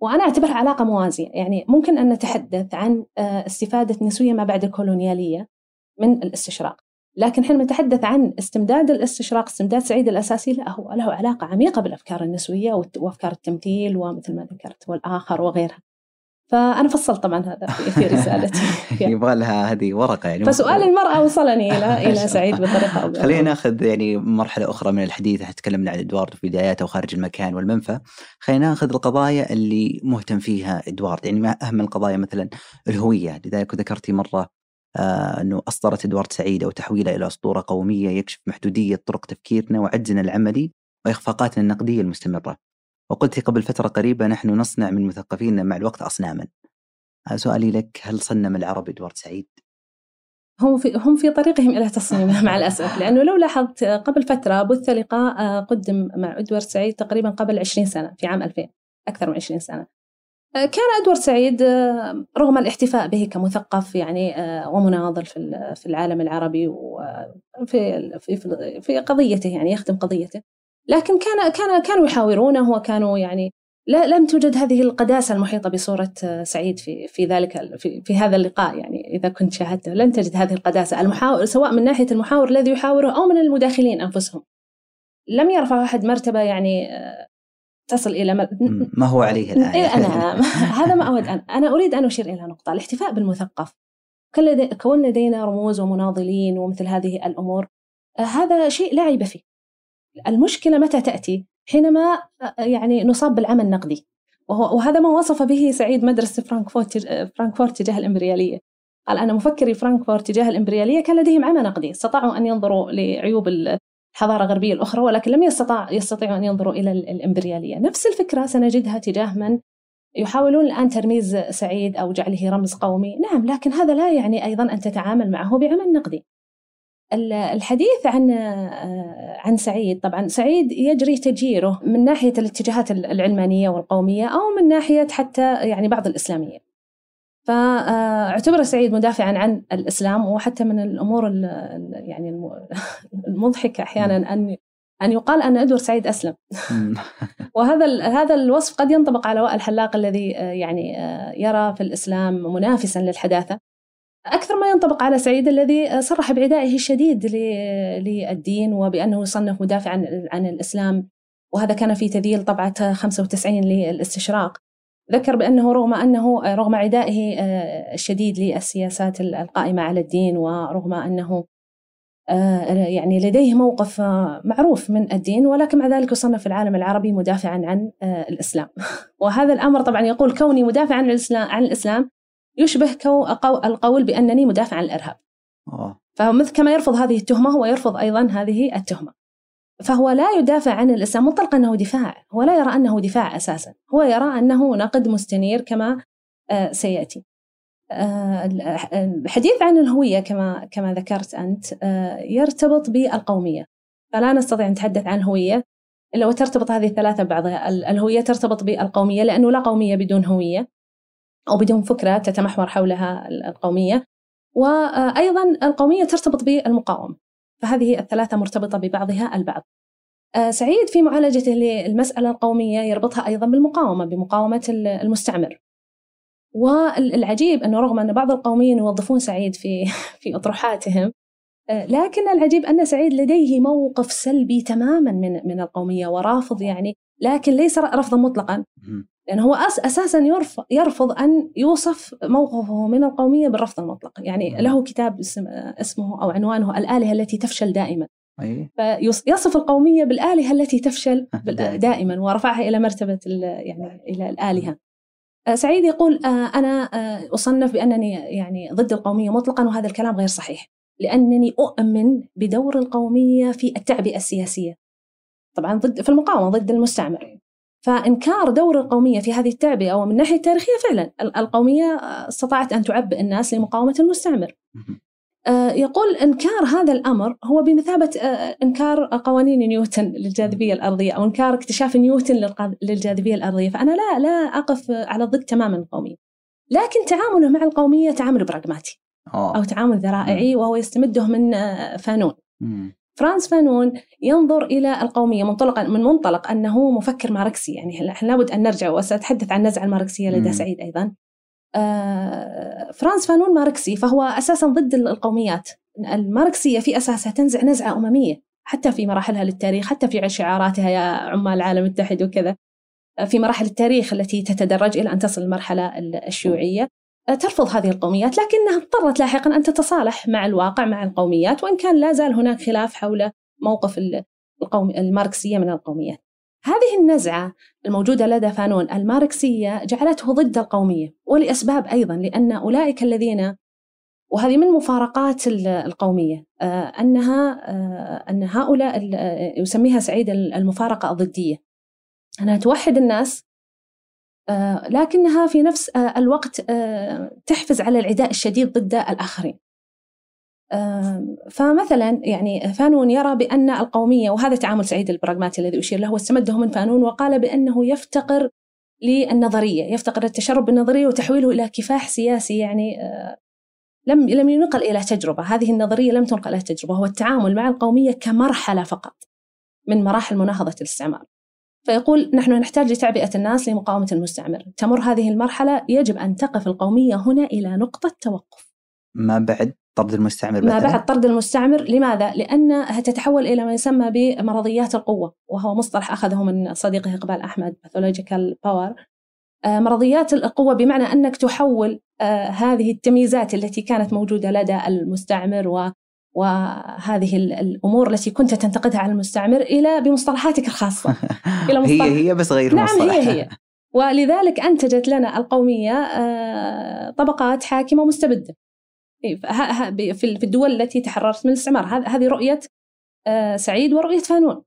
وأنا أعتبرها علاقة موازية يعني ممكن أن نتحدث عن آه، استفادة النسوية ما بعد الكولونيالية من الاستشراق. لكن حينما نتحدث عن استمداد الاستشراق استمداد سعيد الأساسي لا هو له علاقة عميقة بالأفكار النسوية وأفكار التمثيل ومثل ما ذكرت والآخر وغيرها. فأنا فصلت طبعا هذا في رسالتي. يبغى لها هذه ورقة يعني. فسؤال المرأة وصلني إلى إلى سعيد بطريقة أو خلينا ناخذ يعني مرحلة أخرى من الحديث. تكلمنا عن إدوارد في بداياته وخارج المكان والمنفى. خلينا ناخذ القضايا اللي مهتم فيها إدوارد. يعني ما أهم القضايا مثلا الهوية. لذلك ذكرتي مرة آه أنه أصدرت إدوارد سعيد أو تحويله إلى أسطورة قومية يكشف محدودية طرق تفكيرنا وعجزنا العملي وإخفاقاتنا النقدية المستمرة. وقلت قبل فترة قريبة نحن نصنع من مثقفينا مع الوقت أصناما. سؤالي لك هل صنم العرب إدوارد سعيد؟ هم في هم في طريقهم إلى تصميمه مع الأسف. لأنه لو لاحظت قبل فترة بث لقاء آه، قدم مع إدوارد سعيد تقريبا قبل 20 سنة في عام 2000 أكثر من 20 سنة. آه، كان إدوارد سعيد آه، رغم الاحتفاء به كمثقف يعني ومناضل في في العالم العربي وفي في في قضيته يعني يخدم قضيته لكن كان كان كانوا يحاورونه وكانوا يعني لا لم توجد هذه القداسة المحيطة بصورة سعيد في في ذلك في, في هذا اللقاء. يعني إذا كنت شاهدته لن تجد هذه القداسة. المحاور سواء من ناحية المحاور الذي يحاوره أو من المداخلين أنفسهم. لم يرفع أحد مرتبة يعني تصل إلى ما هو عليه الآن؟ إيه، أنا هذا ما أود أن أنا أريد أن أشير إلى نقطة. الاحتفاء بالمثقف. كون لدينا رموز ومناضلين ومثل هذه الأمور هذا شيء لا عيب فيه. المشكلة متى تأتي؟ حينما يعني نصاب بالعمى النقدي. وهو وهذا ما وصف به سعيد مدرسة فرانكفورت فرانكفورت تجاه الإمبريالية. قال أن مفكري فرانكفورت تجاه الإمبريالية كان لديهم عمى نقدي استطاعوا أن ينظروا لعيوب الحضارة الغربية الأخرى ولكن لم يستطع يستطيعوا أن ينظروا إلى الإمبريالية. نفس الفكرة سنجدها تجاه من يحاولون الآن ترميز سعيد أو جعله رمز قومي. نعم لكن هذا لا يعني أيضا أن تتعامل معه بعمى نقدي. الحديث عن عن سعيد طبعا سعيد يجري تجيره من ناحية الاتجاهات العلمانية والقومية أو من ناحية حتى يعني بعض الاسلاميه. فاعتبر سعيد مدافعا عن الإسلام وحتى من الأمور يعني المضحكة أحيانا أن أن يقال أن ادوار سعيد أسلم. وهذا هذا الوصف قد ينطبق على وائل حلاق الذي يعني يرى في الإسلام منافسا للحداثة. أكثر ما ينطبق على سعيد الذي صرح بعدائه الشديد للدين وبأنه يصنف مدافعا عن الإسلام وهذا كان في تذييل طبعة 95 للاستشراق. ذكر بأنه رغم أنه رغم عدائه آه، الشديد للسياسات القائمة على الدين ورغم أنه آه، يعني لديه موقف آه، معروف من الدين ولكن مع ذلك يصنف العالم العربي مدافعا عن الإسلام. وهذا الأمر طبعا يقول كوني مدافعا عن عن الإسلام يشبه القول بأنني مدافع عن الإرهاب. أوه. فهو كما يرفض هذه التهمة هو يرفض أيضا هذه التهمة. فهو لا يدافع عن الإسلام مطلقا أنه دفاع هو لا يرى أنه دفاع أساسا. هو يرى أنه نقد مستنير كما آه، سيأتي. آه، الحديث عن الهوية كما كما ذكرت أنت آه، يرتبط بالقومية. فلا نستطيع أن نتحدث عن هوية إلا وترتبط هذه الثلاثة ببعضها. الهوية ترتبط بالقومية لأنه لا قومية بدون هوية. أو بدون فكرة تتمحور حولها القومية. وأيضا القومية ترتبط بالمقاومة فهذه الثلاثة مرتبطة ببعضها البعض. آه، سعيد في معالجته للمسألة القومية يربطها أيضا بالمقاومة بمقاومة المستعمر. والعجيب أنه رغم أن بعض القوميين يوظفون سعيد في في أطروحاتهم آه، لكن العجيب أن سعيد لديه موقف سلبي تماما من من القومية ورافض يعني لكن ليس رفضا مطلقا. لأنه هو أساسا يرفض, أن يوصف موقفه من القومية بالرفض المطلق. يعني له كتاب اسمه أو عنوانه الآلهة التي تفشل دائما. أي. فيصف القومية بالآلهة التي تفشل دائما. ورفعها إلى مرتبة يعني إلى الآلهة. سعيد يقول أنا أصنف بأنني يعني ضد القومية مطلقا وهذا الكلام غير صحيح. لأنني أؤمن بدور القومية في التعبئة السياسية. طبعا ضد في المقاومة ضد المستعمر. فإنكار دور القومية في هذه التعبئة ومن ناحية تاريخية فعلا القومية استطاعت أن تعبئ الناس لمقاومة المستعمر. آه، يقول إنكار هذا الأمر هو بمثابة آه، إنكار قوانين نيوتن للجاذبية الأرضية أو إنكار اكتشاف نيوتن للجاذبية الأرضية. فأنا لا لا أقف على الضد تماما القومية. لكن تعامله مع القومية تعامل براغماتي أو تعامل ذرائعي وهو يستمده من آه، فانون. فرانس فانون ينظر إلى القومية منطلقا من منطلق أنه مفكر ماركسي. يعني لابد أن نرجع وسأتحدث عن النزعة الماركسية لدى سعيد أيضا. آه فرانس فانون ماركسي فهو أساسا ضد القوميات. الماركسية في أساسها تنزع نزعة أممية حتى في مراحلها للتاريخ حتى في شعاراتها يا عمال العالم اتحدوا وكذا. في مراحل التاريخ التي تتدرج إلى أن تصل المرحلة الشيوعية. ترفض هذه القوميات لكنها اضطرت لاحقا أن تتصالح مع الواقع مع القوميات وإن كان لا زال هناك خلاف حول موقف القوم الماركسية من القوميات. هذه النزعة الموجودة لدى فانون الماركسية جعلته ضد القومية ولأسباب أيضا لأن أولئك الذين وهذه من مفارقات القومية آه، أنها آه، أن هؤلاء يسميها سعيد المفارقة الضدية. أنها توحد الناس لكنها في نفس آه، الوقت آه، تحفز على العداء الشديد ضد الآخرين. فمثلا يعني فانون يرى بأن القومية وهذا تعامل سعيد البراغماتي الذي أشير له واستمده من فانون وقال بأنه يفتقر للنظرية يفتقر التشرب بالنظرية وتحويله إلى كفاح سياسي يعني لم لم ينقل إلى تجربة. هذه النظرية لم تنقل إلى تجربة. هو التعامل مع القومية كمرحلة فقط من مراحل مناهضة الاستعمار. فيقول نحن نحتاج لتعبئة الناس لمقاومة المستعمر. تمر هذه المرحلة يجب أن تقف القومية هنا إلى نقطة توقف. ما بعد طرد المستعمر ما بعد طرد المستعمر لماذا؟ لأنها تتحول إلى ما يسمى بمرضيات القوة وهو مصطلح أخذه من صديقه إقبال أحمد pathological power آه، مرضيات القوة بمعنى أنك تحول آه، هذه التمييزات التي كانت موجودة لدى المستعمر وهذه الأمور التي كنت تنتقدها على المستعمر إلى بمصطلحاتك الخاصة. إلى مصطلح هي هي بس غير نعم مصطلح. هي. هي ولذلك أنتجت لنا القومية آه، طبقات حاكمة مستبده في الدول التي تحررت من الاستعمار. هذه رؤية آه، سعيد ورؤية فانون.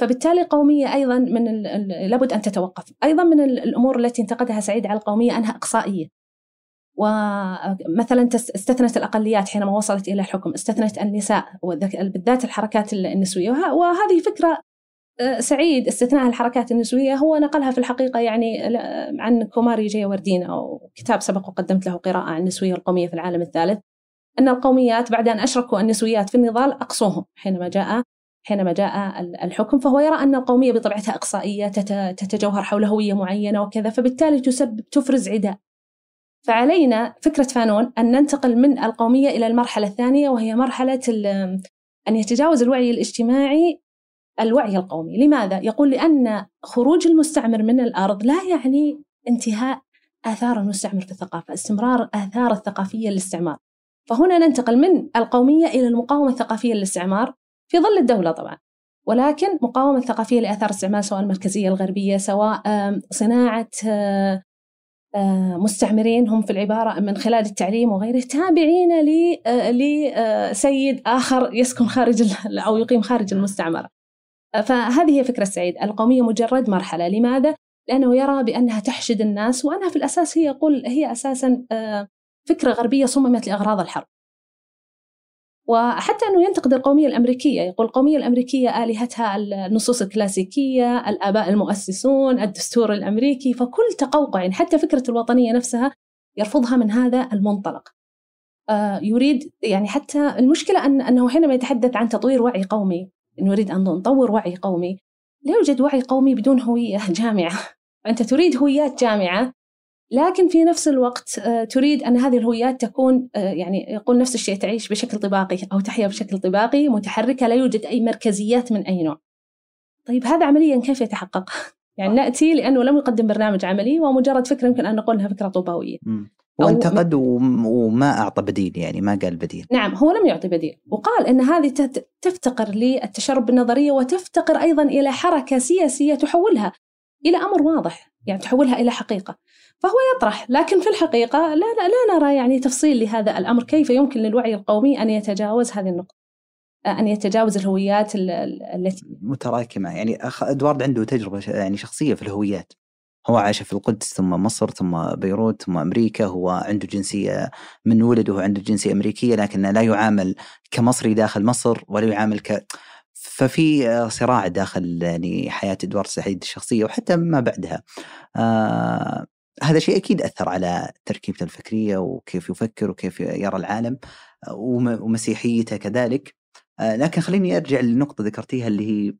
فبالتالي القومية أيضا من لابد أن تتوقف. أيضا من الأمور التي انتقدها سعيد على القومية أنها إقصائية. ومثلا استثنت الأقليات حينما وصلت إلى الحكم استثنت النساء بالذات الحركات النسوية. وهذه فكرة آه، سعيد استثناء الحركات النسوية. هو نقلها في الحقيقة يعني عن كوماري جيوردين أو كتاب سبق وقدمت له قراءة عن النسوية والقومية في العالم الثالث. أن القوميات بعد أن أشركوا النسويات في النضال أقصوهم حينما جاء حينما جاء الحكم. فهو يرى أن القومية بطبيعتها إقصائية تتجوهر حول هوية معينة وكذا فبالتالي تسبب تفرز عداء. فعلينا فكرة فانون أن ننتقل من القومية إلى المرحلة الثانية وهي مرحلة أن يتجاوز الوعي الاجتماعي الوعي القومي. لماذا؟ يقول لأن خروج المستعمر من الأرض لا يعني انتهاء آثار المستعمر في الثقافة استمرار آثار الثقافية للاستعمار. فهنا ننتقل من القومية إلى المقاومة الثقافية للاستعمار في ظل الدولة طبعا. ولكن مقاومة ثقافية لآثار الاستعمار سواء المركزية الغربية سواء صناعة آه، مستعمرين هم في العبارة من خلال التعليم وغيره تابعين لسيد آه، آخر يسكن خارج أو يقيم خارج المستعمرة. آه، فهذه هي فكرة سعيد. القومية مجرد مرحلة. لماذا؟ لأنه يرى بأنها تحشد الناس وأنها في الأساس هي يقول هي أساسا فكرة غربية صممت لأغراض الحرب. وحتى أنه ينتقد القومية الأمريكية يقول القومية الأمريكية آلهتها النصوص الكلاسيكية الآباء المؤسسون الدستور الأمريكي فكل تقوقع يعني حتى فكرة الوطنية نفسها يرفضها من هذا المنطلق. آه، يريد يعني حتى المشكلة أن أنه حينما يتحدث عن تطوير وعي قومي نريد أن نطور وعي قومي لا يوجد وعي قومي بدون هوية جامعة. أنت تريد هويات جامعة لكن في نفس الوقت آه، تريد أن هذه الهويات تكون آه، يعني يقول نفس الشيء تعيش بشكل طباقي أو تحيا بشكل طباقي متحركة لا يوجد أي مركزيات من أي نوع. طيب هذا عمليا كيف يتحقق؟ يعني نأتي لأنه لم يقدم برنامج عملي ومجرد فكرة يمكن أن نقول أنها فكرة طوباوية وانتقد وما أعطى بديل يعني ما قال بديل. نعم هو لم يعطي بديل. وقال أن هذه تفتقر للتشرب بالنظرية وتفتقر أيضا إلى حركة سياسية تحولها إلى أمر واضح يعني تحولها إلى حقيقة. فهو يطرح. لكن في الحقيقة لا, لا, لا نرى يعني تفصيل لهذا الأمر كيف يمكن للوعي القومي أن يتجاوز هذه النقطة أن يتجاوز الهويات التي متراكمة. يعني أخ إدوارد عنده تجربة يعني شخصية في الهويات. هو عاش في القدس ثم مصر ثم بيروت ثم أمريكا. هو عنده جنسية من ولده عنده جنسية أمريكية لكنه لا يعامل كمصري داخل مصر ولا يعامل ك ففي صراع داخل يعني حياة إدوارد سعيد الشخصية وحتى ما بعدها. آه هذا شيء أكيد أثر على تركيبته الفكرية وكيف يفكر وكيف يرى العالم ومسيحيته كذلك. آه لكن خليني أرجع للنقطة ذكرتيها اللي هي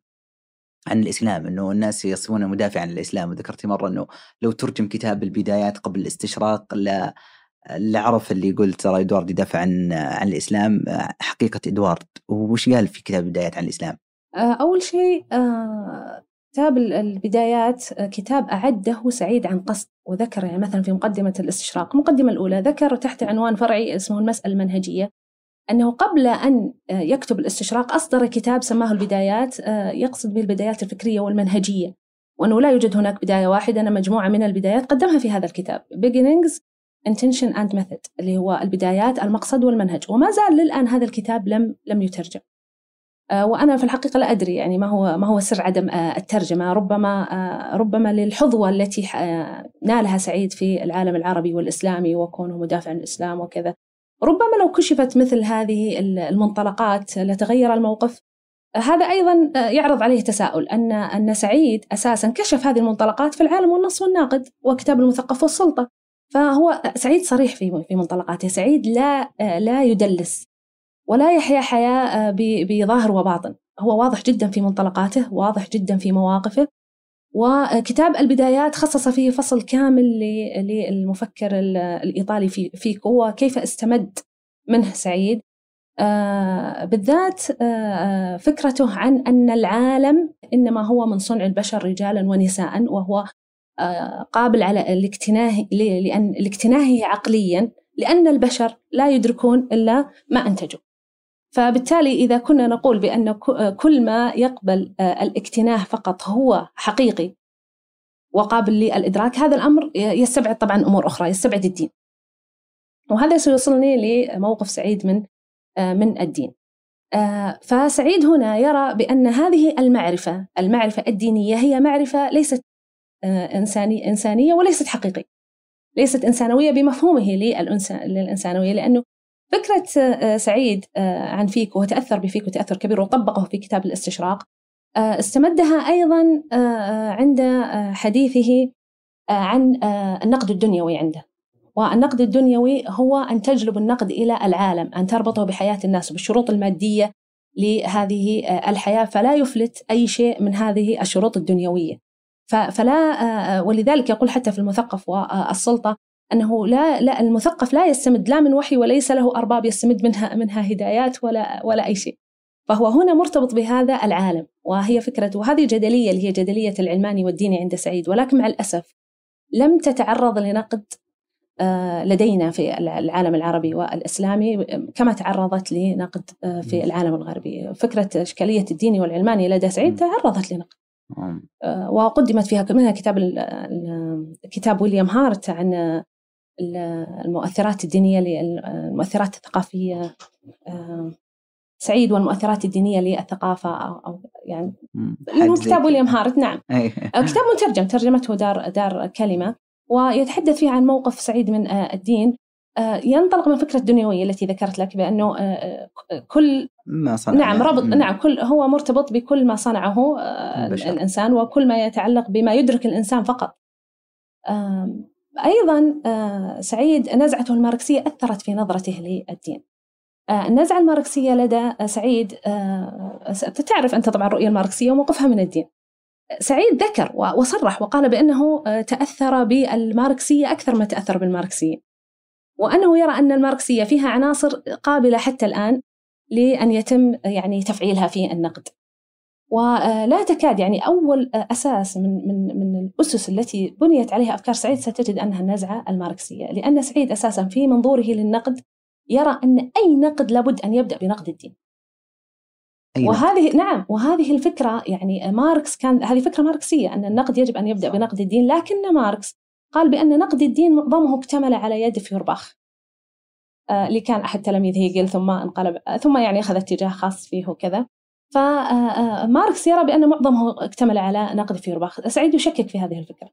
عن الإسلام إنه الناس يصفونه مدافع عن الإسلام. وذكرتي مرة إنه لو ترجم كتاب البدايات قبل الاستشراق لا عرف اللي يقول ترى ادوارد يدافع عن عن الإسلام حقيقة ادوارد وش قال في كتاب البدايات عن الإسلام؟ آه، أول شيء آه، كتاب البدايات آه، كتاب أعده سعيد عن قصد وذكر يعني مثلا في مقدمة الاستشراق، المقدمة الأولى ذكر تحت عنوان فرعي اسمه المسألة المنهجية أنه قبل أن يكتب الاستشراق أصدر كتاب سماه البدايات يقصد به البدايات الفكرية والمنهجية. وأنه لا يوجد هناك بداية واحدة أنا مجموعة من البدايات قدمها في هذا الكتاب Beginnings intention and method اللي هو البدايات المقصد والمنهج. وما زال للآن هذا الكتاب لم لم يترجم. آه، وأنا في الحقيقة لا أدري يعني ما هو ما هو سر عدم آه، الترجمة. ربما آه، ربما للحظوة التي نالها سعيد في العالم العربي والإسلامي وكونه مدافع عن الإسلام وكذا. ربما لو كشفت مثل هذه المنطلقات لتغير الموقف هذا أيضا يعرض عليه تساؤل. أن أن سعيد أساسا كشف هذه المنطلقات في العالم والنص والناقد وكتاب المثقف والسلطة. فهو سعيد صريح في في منطلقاته. سعيد لا لا يدلس. ولا يحيا حياة بظاهر وباطن. هو واضح جدا في منطلقاته واضح جدا في مواقفه. وكتاب البدايات خصص فيه فصل كامل للمفكر الإيطالي فيكو وكيف استمد منه سعيد. آه بالذات آه فكرته عن أن العالم إنما هو من صنع البشر رجالا ونساء وهو آه قابل على الاكتناه لأن الاكتناه عقليا لأن البشر لا يدركون إلا ما أنتجوا. فبالتالي إذا كنا نقول بأن كل ما يقبل آه، الاكتناه فقط هو حقيقي وقابل للإدراك هذا الأمر يستبعد طبعا أمور أخرى يستبعد الدين. وهذا سيوصلني لموقف سعيد من آه، من الدين. آه، فسعيد هنا يرى بأن هذه المعرفة المعرفة الدينية هي معرفة ليست إنساني إنسانية وليست حقيقية ليست إنسانوية بمفهومه للإنسانوية لأنه فكرة آه، سعيد آه، عن فيك وتأثر بفيك وتأثر كبير وطبقه في كتاب الاستشراق. آه، استمدها أيضا عند حديثه عن النقد الدنيوي عنده. والنقد الدنيوي هو أن تجلب النقد إلى العالم أن تربطه بحياة الناس وبالشروط المادية لهذه الحياة فلا يفلت أي شيء من هذه الشروط الدنيوية. فلا ولذلك يقول حتى في المثقف والسلطة أنه لا, لا المثقف لا يستمد لا من وحي وليس له أرباب يستمد منها, منها هدايات ولا, ولا أي شيء. فهو هنا مرتبط بهذا العالم وهي فكرة وهذه الجدلية اللي هي جدلية العلماني والديني عند سعيد ولكن مع الأسف لم تتعرض لنقد آه، لدينا في العالم العربي والإسلامي كما تعرضت لنقد آه، في العالم الغربي. فكرة إشكالية الديني والعلماني لدى سعيد تعرضت لنقد. آه، وقدمت فيها منها كتاب كتاب ويليام هارت عن المؤثرات الدينية المؤثرات الثقافية آه، سعيد والمؤثرات الدينية للثقافة أو يعني كتاب ويليام هارت نعم. آه، كتاب مترجم ترجمته دار دار كلمة ويتحدث فيه عن موقف سعيد من آه، الدين. ينطلق من فكرة الدنيوية التي ذكرت لك بأنه كل ما صنع. نعم ربط. نعم كل هو مرتبط بكل ما صنعه بشر. الإنسان وكل ما يتعلق بما يدرك الإنسان فقط. أيضا سعيد نزعته الماركسية أثرت في نظرته للدين. النزعة الماركسية لدى سعيد تعرف أنت طبعا الرؤية الماركسية وموقفها من الدين. سعيد ذكر وصرح وقال بأنه تأثر بالماركسية أكثر ما تأثر بالماركسية. وأنه يرى أن الماركسية فيها عناصر قابلة حتى الآن لأن يتم يعني تفعيلها في النقد. ولا تكاد يعني أول أساس من من من الأسس التي بنيت عليها أفكار سعيد ستجد أنها النزعة الماركسية لأن سعيد أساسا في منظوره للنقد يرى أن أي نقد لابد أن يبدأ بنقد الدين أيوة. وهذه نعم وهذه الفكرة يعني ماركس كان هذه فكرة ماركسية أن النقد يجب أن يبدأ بنقد الدين لكن ماركس قال بأن نقد الدين معظمه اكتمل على يد فيورباخ آه اللي كان أحد تلاميذ هيجل ثم انقلب ثم يعني أخذ اتجاه خاص فيه وكذا فماركس يرى بأن معظمه اكتمل على نقد فيورباخ سعيد يشكك في هذه الفكرة.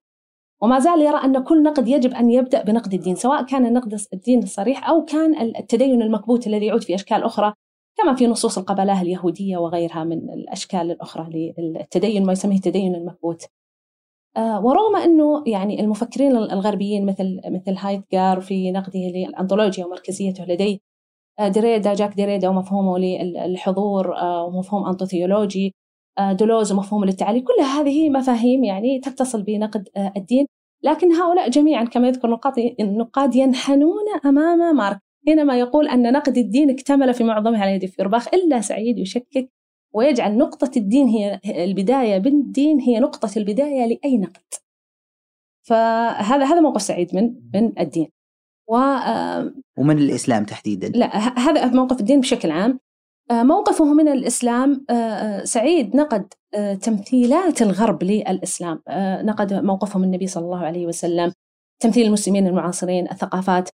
وما زال يرى أن كل نقد يجب أن يبدأ بنقد الدين سواء كان نقد الدين الصريح أو كان التدين المكبوت الذي يعود في أشكال أخرى كما في نصوص القبلاه اليهودية وغيرها من الأشكال الأخرى للتدين ما يسميه التدين المكبوت. آه، ورغم أنه يعني المفكرين الغربيين مثل مثل هايدجار في نقده للأنطولوجيا ومركزيته لديه آه، ديريدا جاك ديريدا ومفهومه للحضور آه، ومفهوم أنطوثيولوجي دولوز ومفهوم للتعالي كل هذه مفاهيم يعني تتصل بنقد الدين. لكن هؤلاء جميعا كما يذكر النقاد ينحنون أمام مارك حينما يقول أن نقد الدين اكتمل في معظمه على يد فيرباخ إلا سعيد يشكك ويجعل نقطة الدين هي البداية بالدين هي نقطة البداية لأي نقد. فهذا هذا موقف سعيد من من الدين. و ومن الإسلام تحديدا. لا هذا موقف الدين بشكل عام. موقفه من الإسلام سعيد نقد تمثيلات الغرب للإسلام. نقد موقفه من النبي صلى الله عليه وسلم. تمثيل المسلمين المعاصرين الثقافات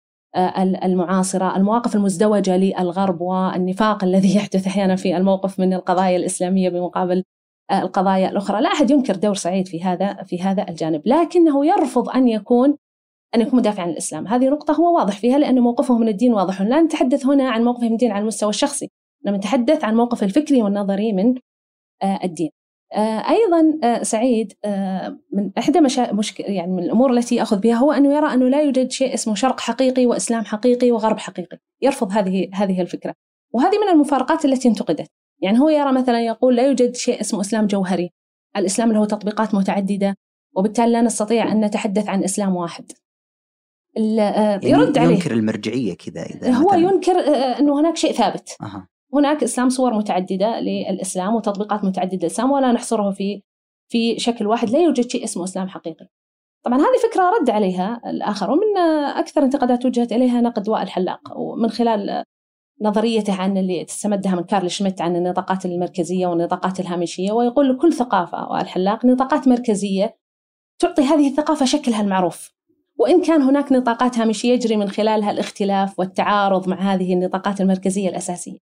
المعاصرة المواقف المزدوجة للغرب والنفاق الذي يحدث أحيانا في الموقف من القضايا الإسلامية بمقابل القضايا الأخرى. لا أحد ينكر دور سعيد في هذا في هذا الجانب. لكنه يرفض أن يكون أن يكون مدافع عن الإسلام. هذه نقطة هو واضح فيها لأن موقفه من الدين واضح. لا نتحدث هنا عن موقفه من الدين على المستوى الشخصي. نحن نتحدث عن موقف الفكري والنظري من الدين. آه، أيضا آه، سعيد آه، من إحدى مشا... مشك... يعني من الأمور التي يأخذ بها هو أنه يرى أنه لا يوجد شيء اسمه شرق حقيقي وإسلام حقيقي وغرب حقيقي. يرفض هذه هذه الفكرة. وهذه من المفارقات التي انتقدت. يعني هو يرى مثلا يقول لا يوجد شيء اسمه إسلام جوهري. الإسلام له تطبيقات متعددة وبالتالي لا نستطيع أن نتحدث عن إسلام واحد. يعني يرد عليه. ينكر المرجعية كذا إذا هو ينكر أنه هناك شيء ثابت. أه. هناك إسلام صور متعددة للإسلام وتطبيقات متعددة للإسلام ولا نحصره في في شكل واحد. لا يوجد شيء اسمه إسلام حقيقي. طبعا هذه فكرة رد عليها الآخر ومن أكثر انتقادات وجهت إليها نقد وائل حلاق. ومن خلال نظريته عن اللي تستمدها من كارل شميت عن النطاقات المركزية والنطاقات الهامشية ويقول لكل ثقافة وائل حلاق نطاقات مركزية تعطي هذه الثقافة شكلها المعروف. وإن كان هناك نطاقات هامشية يجري من خلالها الاختلاف والتعارض مع هذه النطاقات المركزية الأساسية.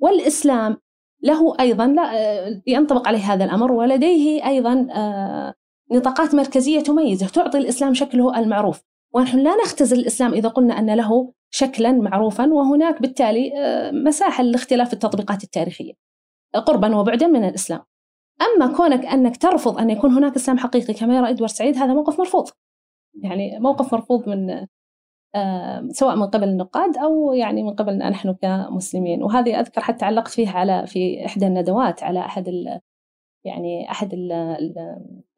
والإسلام له أيضا لا ينطبق عليه هذا الأمر ولديه أيضا آه، نطاقات مركزية تميزه تعطي الإسلام شكله المعروف. ونحن لا نختزل الإسلام إذا قلنا أن له شكلا معروفا وهناك بالتالي آه، مساحة لاختلاف التطبيقات التاريخية قربا وبعدا من الإسلام. أما كونك أنك ترفض أن يكون هناك إسلام حقيقي كما يرى إدوارد سعيد هذا موقف مرفوض. يعني موقف مرفوض من سواء من قبل النقاد أو يعني من قبلنا نحن كمسلمين. وهذه أذكر حتى علقت فيها على في إحدى الندوات على أحد ال يعني أحد ال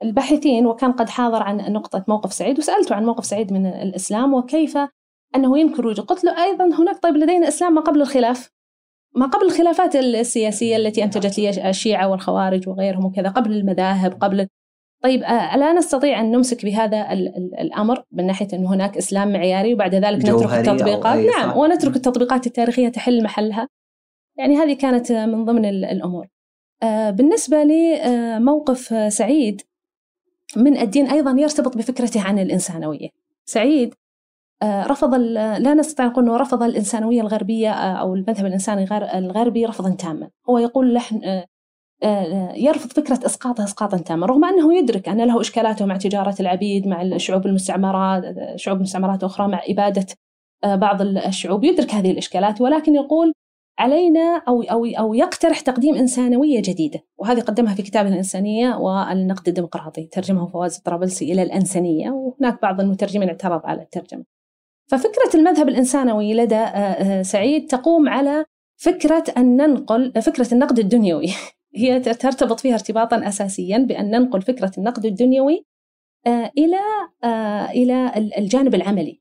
الباحثين وكان قد حاضر عن نقطة موقف سعيد وسألته عن موقف سعيد من الإسلام وكيف أنه ينكر وجود قلت له أيضا هناك طيب لدينا إسلام ما قبل الخلاف. ما قبل الخلافات السياسية التي أنتجت لي الشيعة والخوارج وغيرهم وكذا قبل المذاهب قبل طيب آه، لا نستطيع أن نمسك بهذا الأمر من ناحية أن هناك إسلام معياري وبعد ذلك نترك التطبيقات. نعم ونترك التطبيقات التاريخية تحل محلها. يعني هذه كانت من ضمن الأمور. آه، بالنسبة لموقف آه، سعيد من الدين أيضا يرتبط بفكرته عن الإنسانوية. سعيد رفض لا نستطيع نقول أنه رفض الإنسانوية الغربية أو المذهب الإنساني الغربي رفضا تاما. هو يقول آه، يرفض فكرة إسقاطها إسقاطا تاما رغم أنه يدرك أن له إشكالاته مع تجارة العبيد مع الشعوب المستعمرات شعوب مستعمرات أخرى مع إبادة بعض الشعوب يدرك هذه الإشكالات ولكن يقول علينا أو أو أو يقترح تقديم إنسانوية جديدة وهذه قدمها في كتابه الإنسانية والنقد الديمقراطي ترجمة فواز الطرابلسي إلى الإنسانية وهناك بعض المترجمين اعترض على الترجمة. ففكرة المذهب الإنسانوي لدى آه، آه، سعيد تقوم على فكرة أن ننقل فكرة النقد الدنيوي. هي ترتبط فيها ارتباطا أساسيا بأن ننقل فكرة النقد الدنيوي آه، إلى إلى الجانب العملي.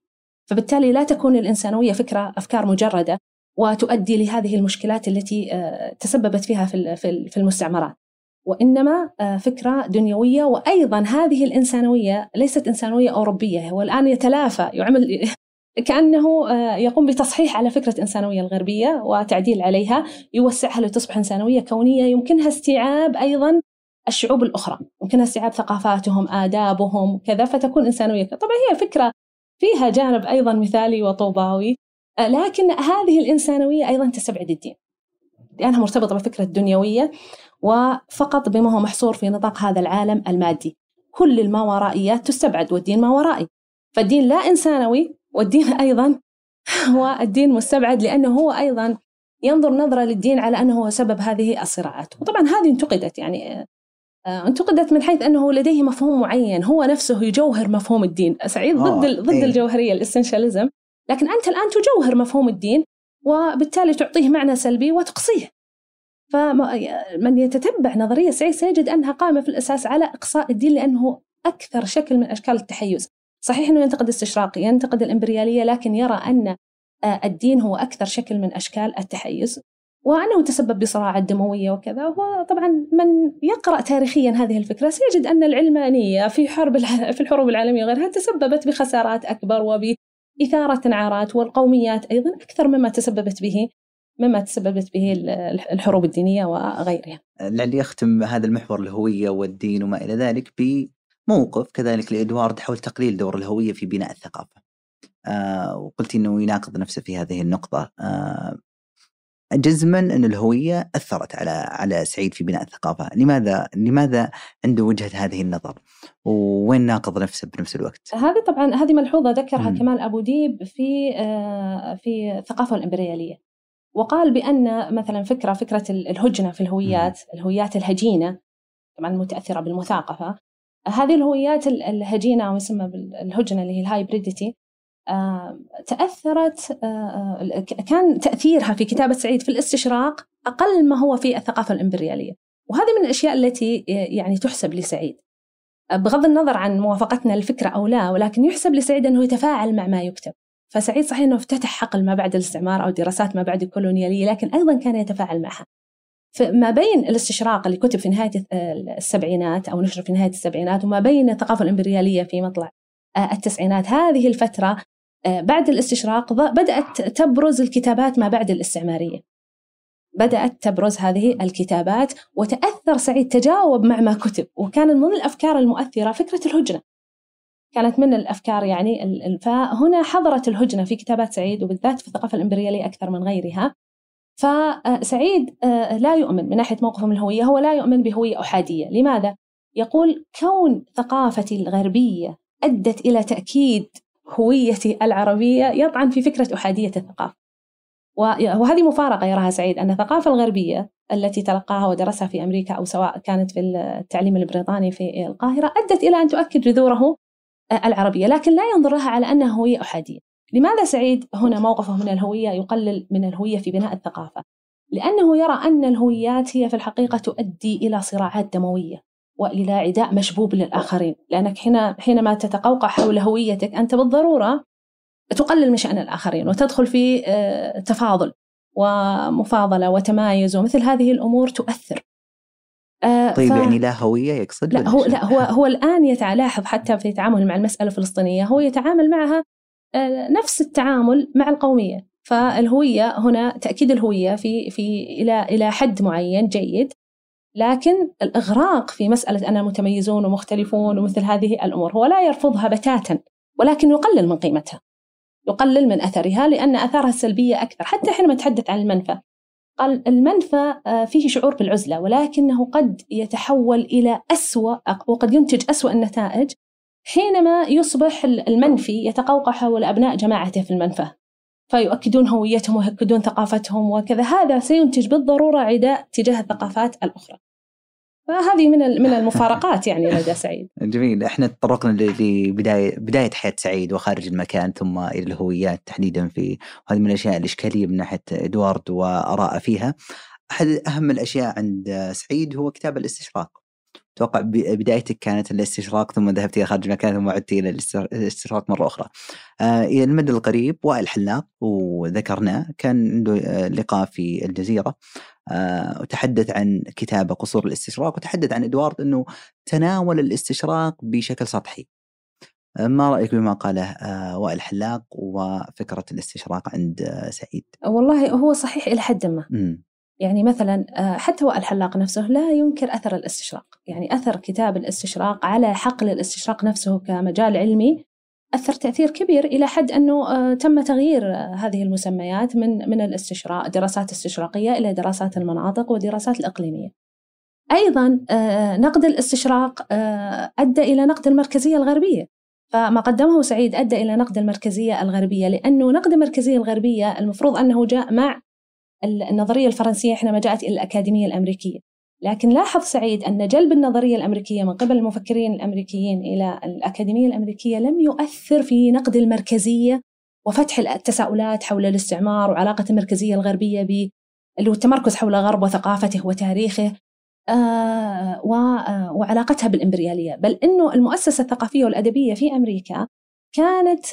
فبالتالي لا تكون الإنسانوية فكرة أفكار مجردة وتؤدي لهذه المشكلات التي تسببت فيها في المستعمرات. وإنما فكرة دنيوية وأيضا هذه الإنسانوية ليست إنسانوية أوروبية هو الآن يتلافى يعمل كأنه آه، يقوم بتصحيح على فكرة الإنسانوية الغربية وتعديل عليها يوسعها لتصبح إنسانوية كونية يمكنها استيعاب أيضا الشعوب الأخرى يمكنها استيعاب ثقافاتهم آدابهم كذا فتكون إنسانوية. طبعا هي فكرة فيها جانب أيضا مثالي وطوباوي آه، لكن هذه الإنسانوية أيضا تستبعد الدين لأنها مرتبطة بفكرة الدنيوية وفقط بما هو محصور في نطاق هذا العالم المادي. كل الماورائيات تستبعد والدين ما ورائي. فالدين لا إنسانوي والدين أيضا هو الدين مستبعد لأنه هو أيضا ينظر نظرة للدين على أنه هو سبب هذه الصراعات. وطبعا هذه انتقدت يعني آه، انتقدت من حيث أنه لديه مفهوم معين هو نفسه يجوهر مفهوم الدين. سعيد ضد ضد إيه. الجوهرية الاسنشاليزم لكن أنت الآن تجوهر مفهوم الدين وبالتالي تعطيه معنى سلبي وتقصيه. فمن يتتبع نظرية سعيد سيجد أنها قائمة في الأساس على إقصاء الدين لأنه أكثر شكل من أشكال التحيز. صحيح أنه ينتقد الاستشراقي ينتقد الإمبريالية لكن يرى أن آه، الدين هو أكثر شكل من أشكال التحيز. وأنه تسبب بصراعات دموية وكذا. وطبعا من يقرأ تاريخيا هذه الفكرة سيجد أن العلمانية في حرب في الحروب العالمية وغيرها تسببت بخسارات أكبر وبإثارة نعرات والقوميات أيضا أكثر مما تسببت به مما تسببت به الحروب الدينية وغيرها. لعلي أختم هذا المحور الهوية والدين وما إلى ذلك موقف كذلك لإدوارد حول تقليل دور الهوية في بناء الثقافة. آه وقلت أنه يناقض نفسه في هذه النقطة. آه جزما أن الهوية أثرت على على سعيد في بناء الثقافة. لماذا لماذا عنده وجهة هذه النظر؟ وين ناقض نفسه بنفس الوقت؟ هذه طبعا هذه ملحوظة ذكرها م. كمال أبو ديب في آه في الثقافة الإمبريالية. وقال بأن مثلا فكرة فكرة الهجنة في الهويات. الهويات الهجينة طبعا متأثرة بالمثاقفة هذه الهويات الهجينة أو يسمى بالهجنة اللي هي الهايبريديتي تأثرت كان تأثيرها في كتابة سعيد في الاستشراق أقل ما هو في الثقافة الإمبريالية. وهذه من الأشياء التي يعني تحسب لسعيد. بغض النظر عن موافقتنا للفكرة أو لا ولكن يحسب لسعيد أنه يتفاعل مع ما يكتب. فسعيد صحيح أنه افتتح حقل ما بعد الاستعمار أو دراسات ما بعد الكولونيالية لكن أيضا كان يتفاعل معها. فما بين الاستشراق اللي كتب في نهاية السبعينات أو نشر في نهاية السبعينات وما بين الثقافة الإمبريالية في مطلع آه، التسعينات هذه الفترة آه، بعد الاستشراق بدأت تبرز الكتابات ما بعد الاستعمارية. بدأت تبرز هذه الكتابات وتأثر سعيد تجاوب مع ما كتب وكان من الأفكار المؤثرة فكرة الهجنة. كانت من الأفكار يعني فهنا حضرت الهجنة في كتابات سعيد وبالذات في الثقافة الإمبريالية أكثر من غيرها. فسعيد آه، لا يؤمن من ناحية موقفه من الهوية هو لا يؤمن بهوية أحادية لماذا؟ يقول كون ثقافتي الغربية أدت إلى تأكيد هويتي العربية يطعن في فكرة أحادية الثقافة. وهذه مفارقة يراها سعيد أن الثقافة الغربية التي تلقاها ودرسها في أمريكا أو سواء كانت في التعليم البريطاني في القاهرة أدت إلى أن تؤكد جذوره آه، العربية لكن لا ينظر لها على أنها هوية أحادية لماذا سعيد هنا موقفه من الهوية يقلل من الهوية في بناء الثقافة؟ لأنه يرى أن الهويات هي في الحقيقة تؤدي إلى صراعات دموية وإلى عداء مشبوب للآخرين. لأنك حين حينما تتقوقع حول هويتك أنت بالضرورة تقلل من شأن الآخرين وتدخل في آه، تفاضل ومفاضلة وتمايز ومثل هذه الأمور تؤثر. آه، طيب ف... يعني لا هوية يقصد لا هو لا هو هو الآن يتلاحظ حتى في تعامله مع المسألة الفلسطينية هو يتعامل معها نفس التعامل مع القومية. فالهوية هنا تأكيد الهوية في في إلى إلى حد معين جيد. لكن الإغراق في مسألة أنا متميزون ومختلفون ومثل هذه الأمور هو لا يرفضها بتاتا ولكن يقلل من قيمتها. يقلل من أثرها لأن أثارها السلبية أكثر حتى حينما يتحدث عن المنفى. قال المنفى آه، فيه شعور بالعزلة ولكنه قد يتحول إلى أسوأ وقد ينتج أسوأ النتائج حينما يصبح المنفي يتقوقع حول أبناء جماعته في المنفى فيؤكدون هويتهم ويؤكدون ثقافتهم وكذا هذا سينتج بالضرورة عداء تجاه الثقافات الأخرى فهذه من من المفارقات يعني لدى سعيد. جميل، إحنا تطرقنا لبدايه بدايه حياة سعيد وخارج المكان ثم إلى الهويات تحديدا في وهذه من الأشياء الإشكالية من ناحية إدوارد واراءه فيها. أحد أهم الأشياء عند سعيد هو كتاب الاستشراق. أتوقع بدايتك كانت الاستشراق ثم ذهبت إلى خارج المكان ثم عدت إلى الاستشراق مرة أخرى. آه إلى المدى القريب وائل حلاق وذكرناه كان عنده آه، لقاء في الجزيرة آه وتحدث عن كتابة قصور الاستشراق وتحدث عن إدوارد إنه تناول الاستشراق بشكل سطحي. ما رأيك بما قاله وائل حلاق وفكرة الاستشراق عند سعيد؟ والله هو صحيح إلى حد ما. يعني مثلا آه، حتى الحلاق نفسه لا ينكر أثر الاستشراق. يعني أثر كتاب الاستشراق على حقل الاستشراق نفسه كمجال علمي أثر تأثير كبير إلى حد أنه آه، تم تغيير آه، هذه المسميات من من الاستشراق دراسات استشراقية إلى دراسات المناطق والدراسات الإقليمية. أيضا نقد الاستشراق أدى إلى نقد المركزية الغربية. فما قدمه سعيد أدى إلى نقد المركزية الغربية لأنه نقد المركزية الغربية المفروض أنه جاء مع النظرية الفرنسية حينما جاءت إلى الأكاديمية الأمريكية. لكن لاحظ سعيد أن جلب النظرية الأمريكية من قبل المفكرين الأمريكيين إلى الأكاديمية الأمريكية لم يؤثر في نقد المركزية وفتح التساؤلات حول الاستعمار وعلاقة المركزية الغربية ب اللي هو التمركز حول الغرب وثقافته وتاريخه آه وعلاقتها بالإمبريالية. بل أنه المؤسسة الثقافية والأدبية في أمريكا كانت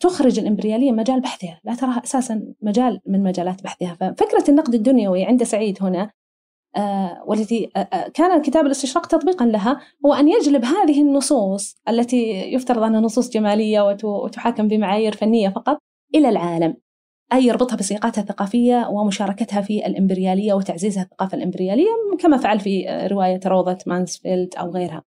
تخرج الإمبريالية مجال بحثها. لا تراها أساسا مجال من مجالات بحثها. ففكرة النقد الدنيوي عند سعيد هنا والتي كان كتاب الاستشراق تطبيقا لها هو أن يجلب هذه النصوص التي يفترض أنها نصوص جمالية وتحاكم بمعايير فنية فقط إلى العالم. أي يربطها بسياقاتها الثقافية ومشاركتها في الإمبريالية وتعزيزها الثقافة الإمبريالية كما فعل في رواية روضة مانسفيلد أو غيرها. آه،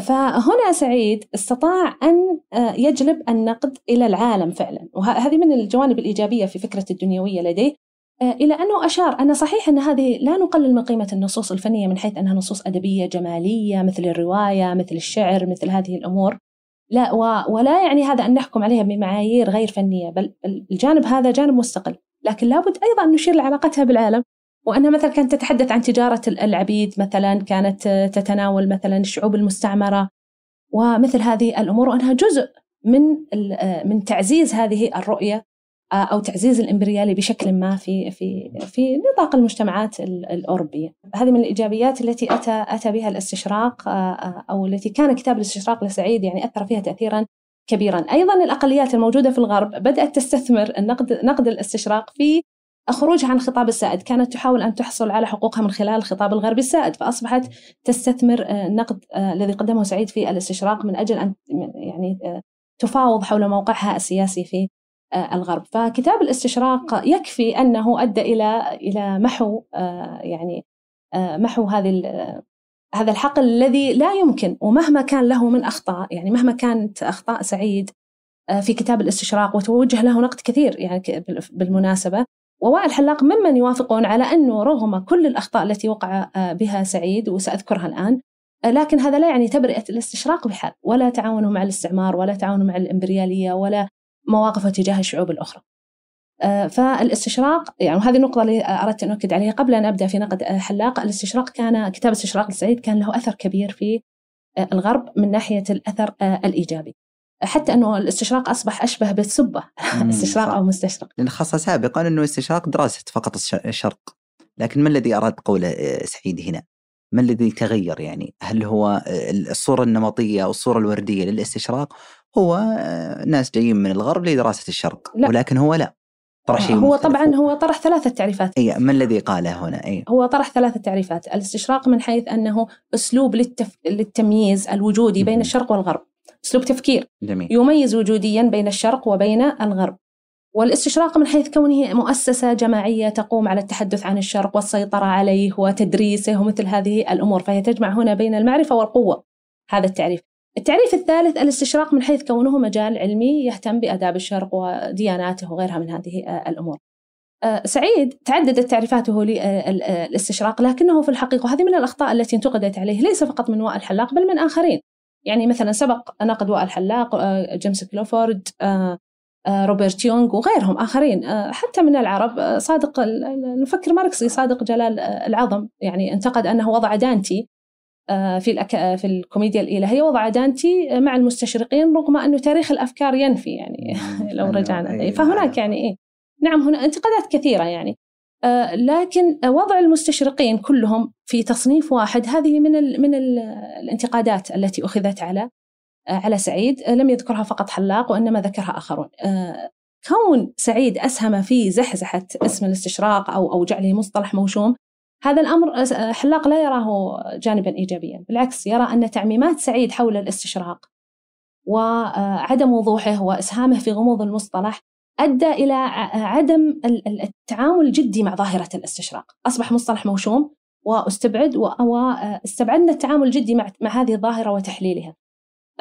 فهنا سعيد استطاع أن آه، يجلب النقد إلى العالم فعلا. وهذه من الجوانب الإيجابية في فكرة الدنيوية لديه. آه، إلى أنه أشار أن صحيح أن هذه لا نقلل من قيمة النصوص الفنية من حيث أنها نصوص أدبية جمالية مثل الرواية مثل الشعر مثل هذه الأمور. لا ولا يعني هذا أن نحكم عليها بمعايير غير فنية بل الجانب هذا جانب مستقل. لكن لابد أيضا أن نشير لعلاقتها بالعالم. وأنها مثلا كانت تتحدث عن تجارة العبيد مثلا كانت تتناول مثلا الشعوب المستعمرة. ومثل هذه الأمور وأنها جزء من من تعزيز هذه الرؤية أو تعزيز الإمبريالي بشكل ما في في في نطاق المجتمعات الأوروبية. هذه من الإيجابيات التي أتى أتى بها الاستشراق أو التي كان كتاب الاستشراق لسعيد يعني أثر فيها تأثيرا كبيرا. أيضا الأقليات الموجودة في الغرب بدأت تستثمر النقد نقد الاستشراق في خروجها عن الخطاب السائد. كانت تحاول أن تحصل على حقوقها من خلال الخطاب الغربي السائد فأصبحت تستثمر النقد آه، آه، الذي قدمه سعيد في الاستشراق من أجل أن يعني آه، تفاوض حول موقعها السياسي في الغرب. فكتاب الاستشراق يكفي أنه أدى إلى إلى محو يعني محو هذه هذا الحقل الذي لا يمكن ومهما كان له من أخطاء يعني مهما كانت أخطاء سعيد في كتاب الاستشراق وتوجه له نقد كثير يعني بالمناسبة. ووائل حلاق ممن يوافقون على أنه رغم كل الأخطاء التي وقع آه، بها سعيد وسأذكرها الآن. آه، لكن هذا لا يعني تبرئة الاستشراق بحال ولا تعاونه مع الاستعمار ولا تعاونه مع الإمبريالية ولا مواقفه تجاه الشعوب الأخرى. آه، فالاستشراق يعني وهذه النقطة اللي أردت أن أؤكد عليها قبل أن أبدأ في نقد حلاق. الاستشراق كان كتاب استشراق لسعيد كان له أثر كبير في الغرب من ناحية الأثر الإيجابي. حتى إنه الاستشراق أصبح أشبه بالسبة استشراق أو مستشرق. لأن خاصة سابقا إنه استشراق دراسة فقط الشرق. لكن ما الذي أراد قوله آه، سعيد هنا؟ ما الذي تغير يعني؟ هل هو آه، الصورة النمطية أو الصورة الوردية للاستشراق هو آه، ناس جايين من الغرب لدراسة الشرق لا. ولكن هو لا. طرح شيء هو طبعا هو طرح ثلاثة تعريفات. اي ما الذي قاله هنا؟ اي هو طرح ثلاثة تعريفات. الاستشراق من حيث أنه أسلوب للتف... للتمييز الوجودي بين الشرق والغرب. أسلوب تفكير. جميل. يميز وجوديا بين الشرق وبين الغرب. والاستشراق من حيث كونه مؤسسة جماعية تقوم على التحدث عن الشرق والسيطرة عليه وتدريسه ومثل هذه الأمور فهي تجمع هنا بين المعرفة والقوة. هذا التعريف. التعريف الثالث الاستشراق من حيث كونه مجال علمي يهتم بآداب الشرق ودياناته وغيرها من هذه الأمور. آه، سعيد تعددت تعريفاته للاستشراق لكنه في الحقيقة وهذه من الأخطاء التي انتقدت عليه ليس فقط من وائل الحلاق بل من آخرين. يعني مثلا سبق نقد وائل حلاق آه، جيمس كلوفورد آه، روبرت يونغ وغيرهم آخرين حتى من العرب صادق المفكر ماركسي صادق جلال العظم. يعني انتقد أنه وضع دانتي في الأك... في الكوميديا الإلهية وضع دانتي مع المستشرقين رغم أنه تاريخ الأفكار ينفي يعني. لو رجعنا. أيوة. فهناك يعني إيه. نعم هنا انتقادات كثيرة يعني. آه، لكن وضع المستشرقين كلهم في تصنيف واحد هذه من ال من ال الانتقادات التي أخذت على آه، على سعيد. لم يذكرها فقط حلاق وإنما ذكرها آخرون. آه، كون سعيد أسهم في زحزحة اسم الاستشراق أو أو جعله مصطلح موشوم هذا الأمر حلاق لا يراه جانبا إيجابيا بالعكس يرى أن تعميمات سعيد حول الاستشراق وعدم وضوحه وإسهامه في غموض المصطلح أدى إلى عدم التعامل الجدي مع ظاهرة الاستشراق. أصبح مصطلح موشوم واستبعد واستبعدنا التعامل الجدي مع, هذه الظاهرة وتحليلها.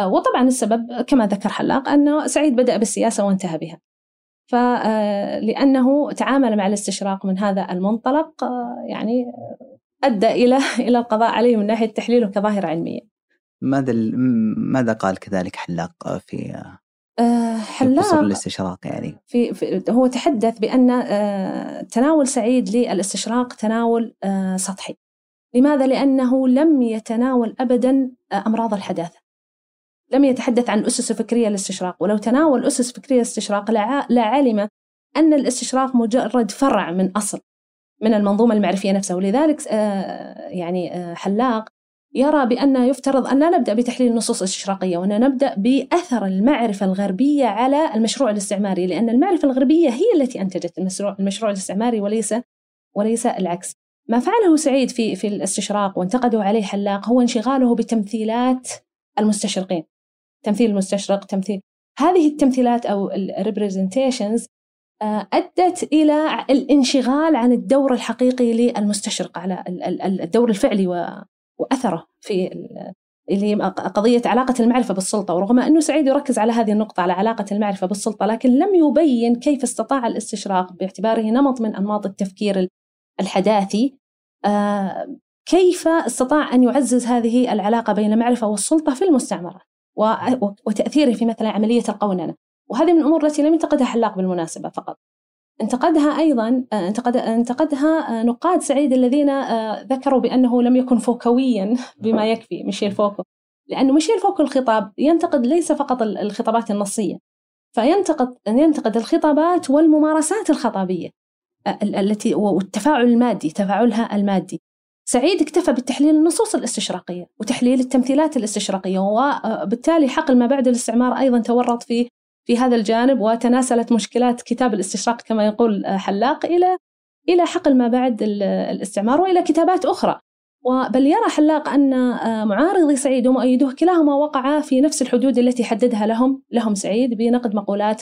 وطبعا السبب كما ذكر حلاق أنه سعيد بدأ بالسياسة وانتهى بها. فلأنه تعامل مع الاستشراق من هذا المنطلق يعني أدى إلى إلى القضاء عليه من ناحية تحليله كظاهرة علمية. ماذا ماذا قال كذلك حلاق في آه، حلاق. الاستشراق يعني. في, في هو تحدث بأن آه، تناول سعيد للاستشراق تناول آه، سطحي. لماذا؟ لأنه لم يتناول أبدا أمراض الحداثة. لم يتحدث عن الأسس الفكرية للاستشراق ولو تناول أسس فكرية الاستشراق لعلم أن الاستشراق مجرد فرع من أصل من المنظومة المعرفية نفسها. ولذلك يعني حلاق يرى بأن يفترض أن لا نبدأ بتحليل النصوص الاستشراقية وأن نبدأ بأثر المعرفة الغربية على المشروع الاستعماري لأن المعرفة الغربية هي التي أنتجت المشروع, المشروع الاستعماري وليس وليس العكس. ما فعله سعيد في في الاستشراق وانتقدوا عليه حلاق هو انشغاله بتمثيلات المستشرقين. تمثيل المستشرق تمثيل هذه التمثيلات أو الريبريزنتيشنز آه، أدت إلى الانشغال عن الدور الحقيقي للمستشرق على الدور الفعلي وأثره في اللي قضية علاقة المعرفة بالسلطة ورغم أنه سعيد يركز على هذه النقطة على علاقة المعرفة بالسلطة لكن لم يبين كيف استطاع الاستشراق باعتباره نمط من أنماط التفكير الحداثي. آه، كيف استطاع أن يعزز هذه العلاقة بين المعرفة والسلطة في المستعمرات وتأثيره في مثلا عملية القوننة؟ وهذه من الأمور التي لم ينتقدها حلاق بالمناسبة فقط. انتقدها أيضا آه، انتقد انتقدها آه، نقاد سعيد الذين آه، ذكروا بأنه لم يكن فوكويا بما يكفي ميشيل فوكو لأنه ميشيل فوكو الخطاب ينتقد ليس فقط الخطابات النصية فينتقد ينتقد الخطابات والممارسات الخطابية التي والتفاعل المادي تفاعلها المادي. سعيد اكتفى بتحليل النصوص الاستشراقية وتحليل التمثيلات الاستشراقية وبالتالي حقل ما بعد الاستعمار أيضا تورط في في هذا الجانب وتناسلت مشكلات كتاب الاستشراق كما يقول حلاق إلى إلى حقل ما بعد الاستعمار وإلى كتابات أخرى. بل يرى حلاق أن آه، معارضي سعيد ومؤيدوه كلاهما وقعا في نفس الحدود التي حددها لهم لهم سعيد بنقد مقولات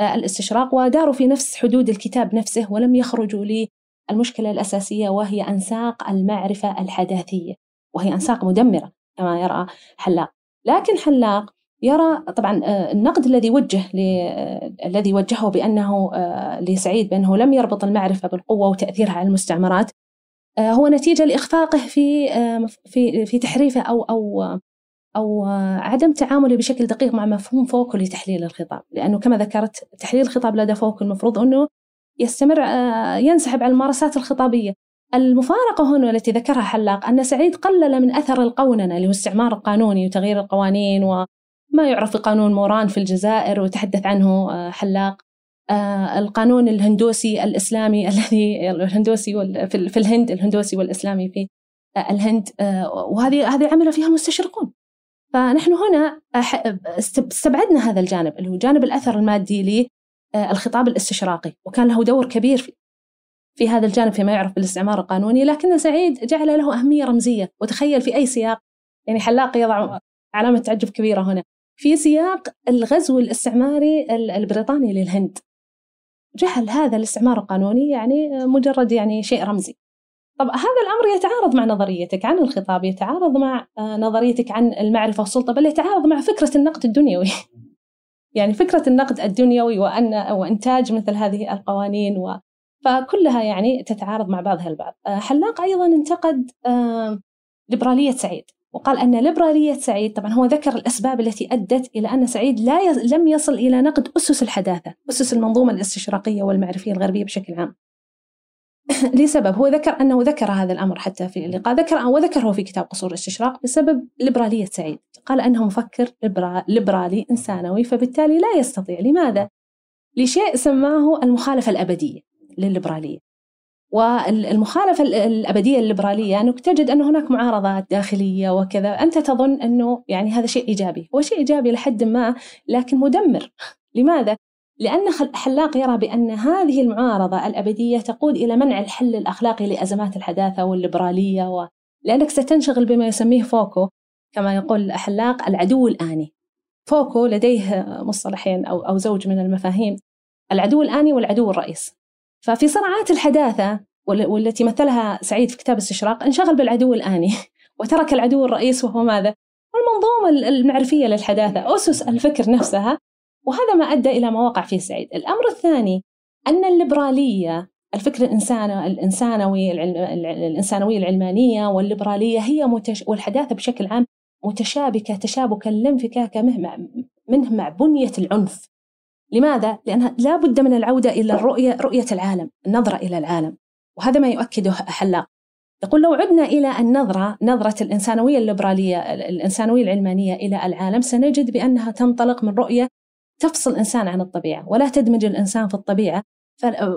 آه، الاستشراق وداروا في نفس حدود الكتاب نفسه ولم يخرجوا للمشكلة الأساسية وهي أنساق المعرفة الحداثية وهي أنساق مدمرة كما يرى حلاق. لكن حلاق يرى طبعا آه، النقد الذي وجه آه، الذي وجهه بأنه آه، لسعيد بأنه لم يربط المعرفة بالقوة وتأثيرها على المستعمرات هو نتيجة لإخفاقه في في في تحريفه أو أو أو عدم تعامله بشكل دقيق مع مفهوم فوكو لتحليل الخطاب. لأنه كما ذكرت تحليل الخطاب لدى فوكو المفروض أنه يستمر ينسحب على الممارسات الخطابية. المفارقة هنا التي ذكرها حلاق أن سعيد قلل من أثر القوننة اللي هو استعمار القانوني وتغيير القوانين ما يعرف بقانون موران في الجزائر وتحدث عنه آه، حلاق. آه، القانون الهندوسي الإسلامي الذي الهندوسي في الهند الهندوسي والإسلامي في آه، الهند وهذه هذه عمل فيها المستشرقون فنحن هنا استبعدنا هذا الجانب اللي هو جانب الأثر المادي للخطاب الاستشراقي وكان له دور كبير في في هذا الجانب فيما يعرف بالاستعمار القانوني لكن سعيد جعل له أهمية رمزية. وتخيل في أي سياق يعني حلاق يضع علامة تعجب كبيرة هنا. في سياق الغزو الاستعماري البريطاني للهند. جعل هذا الاستعمار القانوني يعني مجرد يعني شيء رمزي. طب هذا الأمر يتعارض مع نظريتك عن الخطاب يتعارض مع آه، نظريتك عن المعرفة والسلطة بل يتعارض مع فكرة النقد الدنيوي. يعني فكرة النقد الدنيوي وأن وإنتاج مثل هذه القوانين و فكلها يعني تتعارض مع بعضها البعض. آه، حلاق أيضا انتقد آه، ليبرالية سعيد. وقال أن ليبرالية سعيد طبعا هو ذكر الأسباب التي أدت إلى أن سعيد لا ي... لم يصل إلى نقد أسس الحداثة أسس المنظومة الاستشراقية والمعرفية الغربية بشكل عام. لسبب هو ذكر أنه ذكر هذا الأمر حتى في اللقاء ذكر وذكره في كتاب قصور الاستشراق بسبب ليبرالية سعيد. قال أنه مفكر ليبرالي إنسانوي فبالتالي لا يستطيع. لماذا؟ لشيء سماه المخالفة الأبدية للليبرالية. والمخالفة الأبدية الليبرالية أنك تجد أن هناك معارضات داخلية وكذا أنت تظن أنه يعني هذا شيء إيجابي هو شيء إيجابي لحد ما لكن مدمر. لماذا؟ لأن حلاق يرى بأن هذه المعارضة الأبدية تقود إلى منع الحل الأخلاقي لأزمات الحداثة والليبرالية و... لأنك ستنشغل بما يسميه فوكو كما يقول حلاق العدو الآني. فوكو لديه مصطلحين أو أو زوج من المفاهيم العدو الآني والعدو الرئيس. ففي صراعات الحداثة والتي مثلها سعيد في كتاب استشراق انشغل بالعدو الآني وترك العدو الرئيس وهو ماذا؟ المنظومة المعرفية للحداثة أسس الفكر نفسها. وهذا ما أدى إلى ما وقع فيه سعيد. الأمر الثاني أن الليبرالية الفكر الإنسان الإنسانوي الإنسانوية العلمانية والليبرالية هي متش والحداثة بشكل عام متشابكة تشابكا لا انفكاك منه مع بنية العنف. لماذا؟ لأنها لا بد من العودة إلى الرؤية رؤية العالم النظرة إلى العالم. وهذا ما يؤكده حلاق. يقول لو عدنا إلى النظرة نظرة الإنسانوية الليبرالية الإنسانوية العلمانية إلى العالم سنجد بأنها تنطلق من رؤية تفصل الإنسان عن الطبيعة ولا تدمج الإنسان في الطبيعة.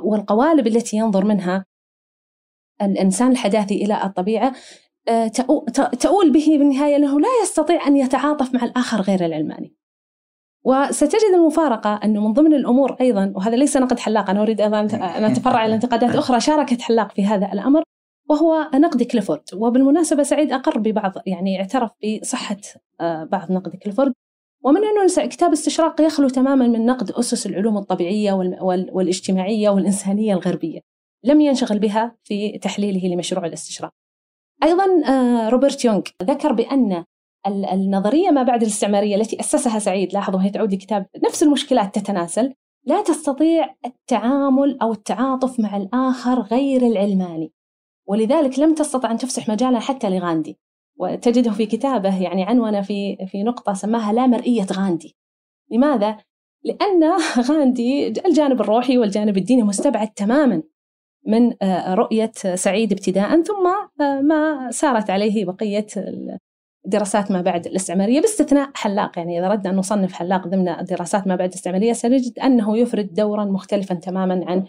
والقوالب التي ينظر منها الإنسان الحداثي إلى الطبيعة آه، تؤول به بالنهاية أنه لا يستطيع أن يتعاطف مع الآخر غير العلماني. وستجد المفارقة أنه من ضمن الأمور أيضا وهذا ليس نقد حلاق أنا أريد أيضا أن أتفرع إلى انتقادات أخرى شاركت حلاق في هذا الأمر وهو نقد كليفورد. وبالمناسبة سعيد أقر ببعض يعني اعترف بصحة آه، بعض نقد كليفورد. ومن أنه كتاب استشراق يخلو تماما من نقد أسس العلوم الطبيعية والاجتماعية والإنسانية الغربية. لم ينشغل بها في تحليله لمشروع الاستشراق. أيضا آه، روبرت يونغ ذكر بأن النظرية ما بعد الاستعمارية التي أسسها سعيد لاحظوا هي تعود لكتاب نفس المشكلات تتناسل لا تستطيع التعامل أو التعاطف مع الآخر غير العلماني. ولذلك لم تستطع أن تفسح مجالا حتى لغاندي. وتجده في كتابه يعني عنون في في نقطة سماها لا مرئية غاندي. لماذا؟ لأن غاندي الجانب الروحي والجانب الديني مستبعد تماما من آه، رؤية سعيد ابتداء ثم آه، ما سارت عليه بقية دراسات ما بعد الاستعمارية باستثناء حلاق. يعني إذا ردنا أن نصنف حلاق ضمن دراسات ما بعد الاستعمارية سنجد أنه يفرد دورا مختلفا تماما عن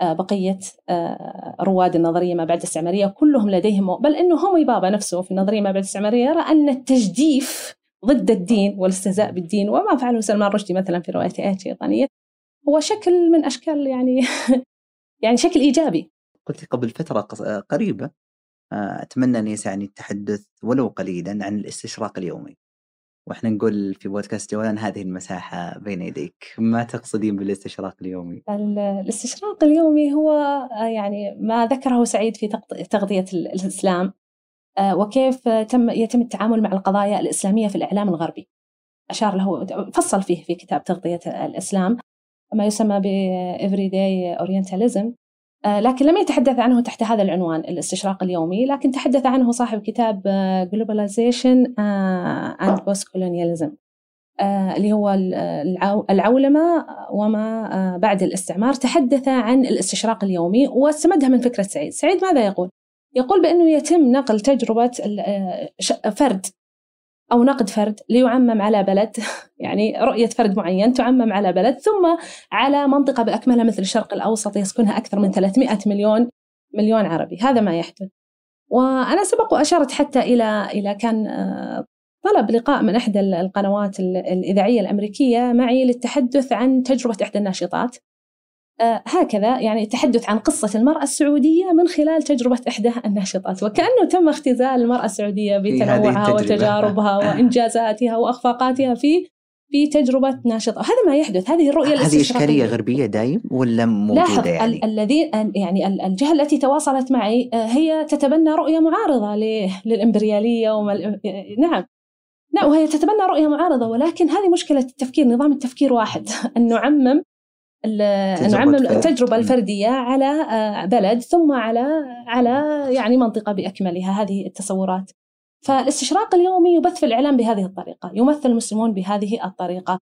آه، بقية آه، رواد النظرية ما بعد الاستعمارية. كلهم لديهم بل أنه هومي بابا نفسه في النظرية ما بعد الاستعمارية يرى أن التجديف ضد الدين والاستهزاء بالدين. وما فعله سلمان رشدي مثلا في رواية آيات شيطانية. هو شكل من أشكال يعني يعني شكل إيجابي. قلت قبل فترة قريبة أتمنى أن يسعني التحدث ولو قليلا عن الاستشراق اليومي. وإحنا نقول في بودكاست جولان هذه المساحة بين يديك. ما تقصدين بالاستشراق اليومي؟ الاستشراق اليومي هو آه، يعني ما ذكره سعيد في تغذية الإسلام. آه، وكيف تم يتم التعامل مع القضايا الإسلامية في الإعلام الغربي. أشار له فصل فيه في كتاب تغذية الإسلام ما يسمى ب Everyday Orientalism. لكن لم يتحدث عنه تحت هذا العنوان الاستشراق اليومي لكن تحدث عنه صاحب كتاب آه، Globalization آه، and Postcolonialism اللي هو العولمة وما بعد الاستعمار تحدث عن الاستشراق اليومي واستمدها من فكرة سعيد سعيد ماذا يقول؟ يقول بأنه يتم نقل تجربة فرد أو نقد فرد ليعمم على بلد. يعني رؤية فرد معين تعمم على بلد ثم على منطقة بأكملها مثل الشرق الأوسط يسكنها أكثر من 300 مليون مليون عربي. هذا ما يحدث. وأنا سبق وأشرت حتى إلى إلى كان آه، طلب لقاء من إحدى القنوات الإذاعية الأمريكية معي للتحدث عن تجربة إحدى الناشطات. هكذا يعني التحدث عن قصة المرأة السعودية من خلال تجربة إحدى الناشطات. وكأنه تم اختزال المرأة السعودية بتنوعها وتجاربها وإنجازاتها وأخفاقاتها في في تجربة ناشطة. هذا ما يحدث هذه الرؤية هذه إشكالية غربية دايم ولا موجودة يعني؟ الذي يعني الجهة التي تواصلت معي آه، هي تتبنى رؤية معارضة للإمبريالية وما نعم. لا وهي تتبنى رؤية معارضة ولكن هذه مشكلة التفكير نظام التفكير واحد. أن نعمم نعمم التجربة الفردية على آه، بلد ثم على على يعني منطقة بأكملها هذه التصورات فالاستشراق اليومي يبث في الإعلام بهذه الطريقة يمثل المسلمون بهذه الطريقة.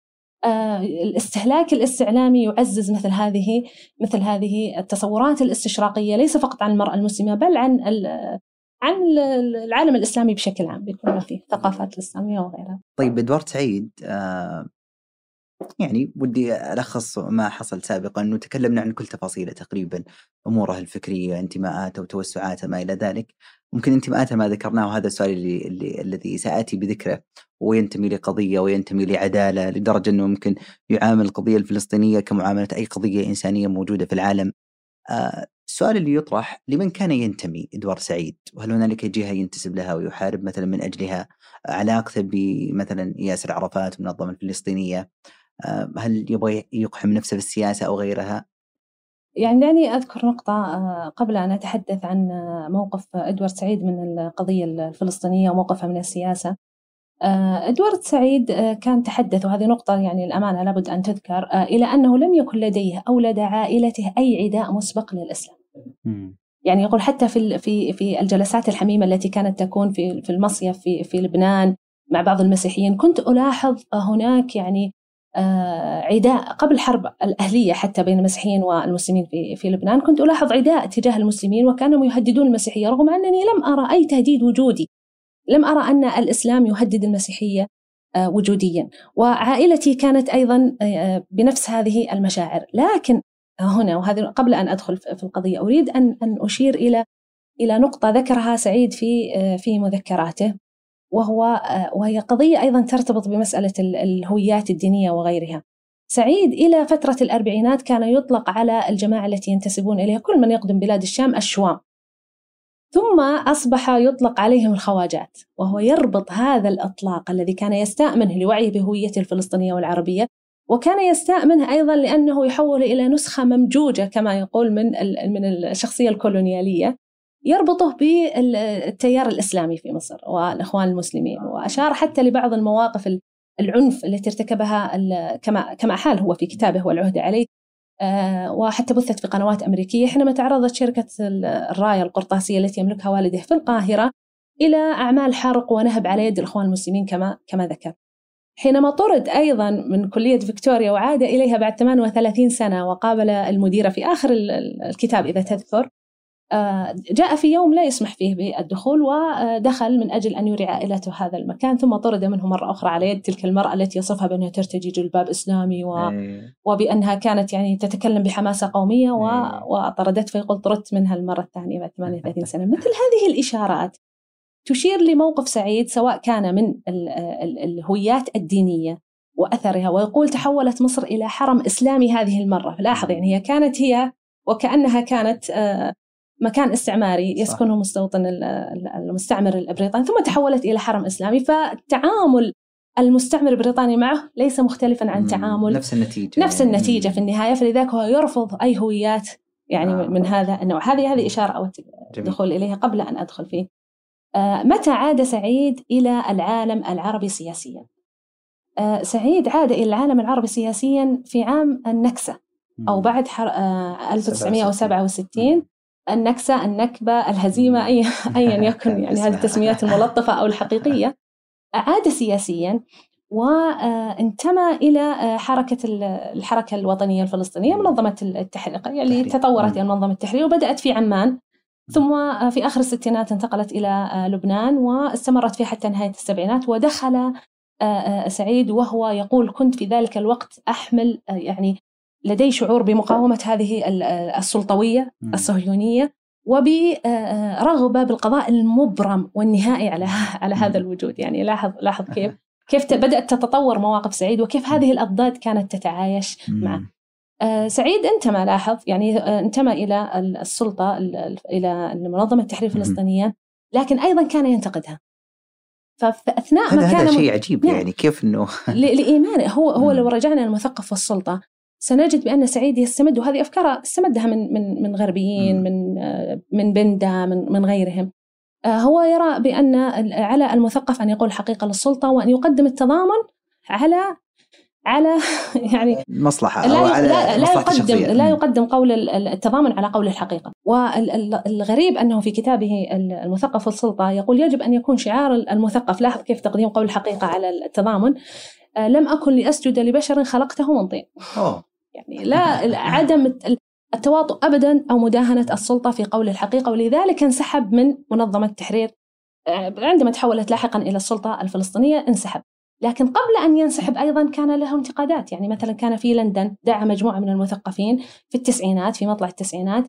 آه، الاستهلاك الاستعلامي يعزز مثل هذه مثل هذه التصورات الاستشراقية ليس فقط عن المرأة المسلمة بل عن عن العالم الإسلامي بشكل عام بكل ما فيه الثقافات الإسلامية وغيرها. طيب إدوارد سعيد آه يعني ودي ألخص ما حصل سابقا أنه تكلمنا عن كل تفاصيله تقريبا أموره الفكرية انتماءاته وتوسعاته ما إلى ذلك. ممكن انتماءاته ما ذكرناه وهذا السؤال اللي, اللي الذي سآتي بذكره وينتمي لقضية وينتمي لعدالة لدرجة أنه ممكن يعامل القضية الفلسطينية كمعاملة أي قضية إنسانية موجودة في العالم. آه السؤال اللي يطرح لمن كان ينتمي إدوارد سعيد؟ وهل هنالك جهة ينتسب لها ويحارب مثلا من أجلها؟ علاقته بمثلا ياسر عرفات المنظمة الفلسطينية آه، هل يبغى يقحم نفسه في السياسة أو غيرها؟ يعني دعني أذكر نقطة آه، قبل أن أتحدث عن آه، موقف إدوارد سعيد من القضية الفلسطينية وموقفه من السياسة. إدوارد سعيد كان تحدث وهذه نقطة يعني الأمانة لابد أن تذكر إلى أنه لم يكن لديه أو لدى عائلته أي عداء مسبق للإسلام. يعني يقول حتى في في في الجلسات الحميمة التي كانت تكون في في المصيف في في لبنان مع بعض المسيحيين كنت ألاحظ هناك يعني آه، عداء قبل الحرب الأهلية حتى بين المسيحيين والمسلمين في, في لبنان. كنت ألاحظ عداء تجاه المسلمين وكانوا يهددون المسيحية رغم أنني لم أرى أي تهديد وجودي. لم أرى أن الإسلام يهدد المسيحية آه، وجوديا. وعائلتي كانت أيضا آه، بنفس هذه المشاعر. لكن هنا وهذه قبل أن أدخل في القضية أريد أن أن أشير إلى إلى نقطة ذكرها سعيد في في مذكراته. وهو آه، وهي قضية أيضا ترتبط بمسألة الهويات الدينية وغيرها. سعيد إلى فترة الأربعينات كان يطلق على الجماعة التي ينتسبون إليها كل من يقدم بلاد الشام الشوام. ثم أصبح يطلق عليهم الخواجات وهو يربط هذا الإطلاق الذي كان يستاء منه لوعيه بهويته الفلسطينية والعربية وكان يستاء منه أيضا لأنه يحول إلى نسخة ممجوجة كما يقول من من الشخصية الكولونيالية. يربطه بالتيار الإسلامي في مصر والإخوان المسلمين وأشار حتى لبعض المواقف العنف التي ارتكبها كما كما أحال هو في كتابه والعهد عليه. آه، وحتى بثت في قنوات أمريكية حينما تعرضت شركة الراية القرطاسية التي يملكها والده في القاهرة إلى أعمال حرق ونهب على يد الإخوان المسلمين كما كما ذكر. حينما طرد أيضا من كلية فيكتوريا وعاد إليها بعد 38 سنة وقابل المديرة في آخر الكتاب إذا تذكر جاء في يوم لا يسمح فيه بالدخول ودخل من أجل أن يري عائلته هذا المكان ثم طرد منه مرة أخرى على يد تلك المرأة التي يصفها بأنها ترتجي جلباب إسلامي و... إيه. وبأنها كانت يعني تتكلم بحماسة قومية و... إيه. وطردت فيقول طردت منها المرة الثانية بعد 38 سنة مثل هذه الإشارات تشير لموقف سعيد سواء كان من ال... ال... الهويات الدينية وأثرها ويقول تحولت مصر إلى حرم إسلامي هذه المرة لاحظ يعني هي كانت هي وكأنها كانت آه مكان استعماري يسكنه مستوطن المستعمر البريطاني ثم تحولت إلى حرم إسلامي. فالتعامل المستعمر البريطاني معه ليس مختلفا عن تعامل نفس النتيجة. نفس النتيجة في النهاية. فلذلك هو يرفض أي هويات يعني آه. من هذا النوع. هذه هذه إشارة أو الدخول إليها قبل أن أدخل فيه. آه متى عاد سعيد إلى العالم العربي سياسيا؟ آه سعيد عاد إلى العالم العربي سياسيا في عام النكسة أو بعد حر... آه 1967 النكسة النكبة الهزيمة أي أيا يكن يعني هذه التسميات الملطفة أو الحقيقية. عاد سياسيا وانتمى إلى حركة الحركة الوطنية الفلسطينية منظمة التحرير يعني تطورت إلى منظمة التحرير وبدأت في عمان. ثم في آخر الستينات انتقلت إلى لبنان واستمرت فيها حتى نهاية السبعينات ودخل سعيد وهو يقول كنت في ذلك الوقت أحمل يعني لدي شعور بمقاومة هذه السلطوية الصهيونية وبرغبة بالقضاء المبرم والنهائي على على هذا الوجود. يعني لاحظ لاحظ كيف كيف بدأت تتطور مواقف سعيد وكيف هذه الأضداد كانت تتعايش معه. آه، سعيد انتمى لاحظ؟ يعني آه، انتمى إلى السلطة إلى منظمة التحرير الفلسطينية لكن أيضا كان ينتقدها. فأثناء ما كان هذا شيء عجيب نعم. يعني كيف إنه لإيمانه هو هو لو رجعنا المثقف والسلطة سنجد بأن سعيد يستمد وهذه أفكار استمدها من من من غربيين من من بندا من من غيرهم آه، هو يرى بأن على المثقف أن يقول الحقيقة للسلطة وأن يقدم التضامن على على يعني مصلحة لا أو على لا, لا يقدم الشخصية. لا. يقدم قول ال- التضامن على قول الحقيقة والغريب أنه في كتابه المثقف والسلطه يقول يجب أن يكون شعار المثقف لاحظ كيف تقديم قول الحقيقة على التضامن آه، لم أكن لأسجد لبشر خلقته من طين أوه. يعني لا عدم الت- التواطؤ ابدا أو مداهنة السلطة في قول الحقيقة. ولذلك انسحب من منظمة التحرير. آه، عندما تحولت لاحقا إلى السلطة الفلسطينية انسحب. لكن قبل أن ينسحب أيضا كان له انتقادات. يعني مثلا كان في لندن دعا مجموعة من المثقفين في التسعينات في مطلع التسعينات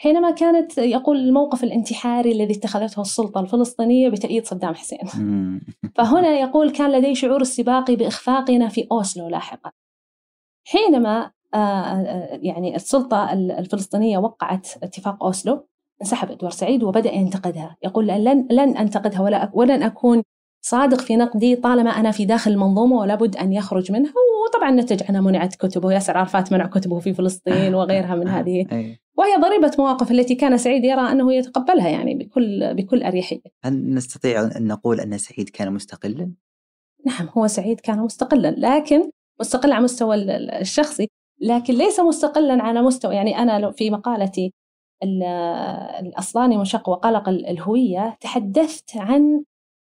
حينما كانت يقول الموقف الانتحاري الذي اتخذته السلطة الفلسطينية بتأييد صدام حسين. فهنا يقول كان لدي شعور السباق بإخفاقنا في أوسلو لاحقا. حينما يعني السلطة الفلسطينية وقعت اتفاق أوسلو انسحب إدوار سعيد وبدأ ينتقدها. يقول لن, لن أنتقدها ولا ولن أكون صادق في نقدي طالما أنا في داخل المنظومة ولا بد أن يخرج منها. وطبعا نتج عنها منعت كتبه ياسر عرفات منع كتبه في فلسطين وغيرها من هذه. أي. وهي ضريبة مواقف التي كان سعيد يرى أنه يتقبلها يعني بكل بكل أريحية. هل نستطيع أن نقول أن سعيد كان مستقلا؟ نعم هو سعيد كان مستقلا لكن مستقل على مستوى ال- ال- الشخصي. لكن ليس مستقلا على مستوى يعني أنا في مقالتي ال- الأصلاني منشق وقلق ال- الهوية تحدثت عن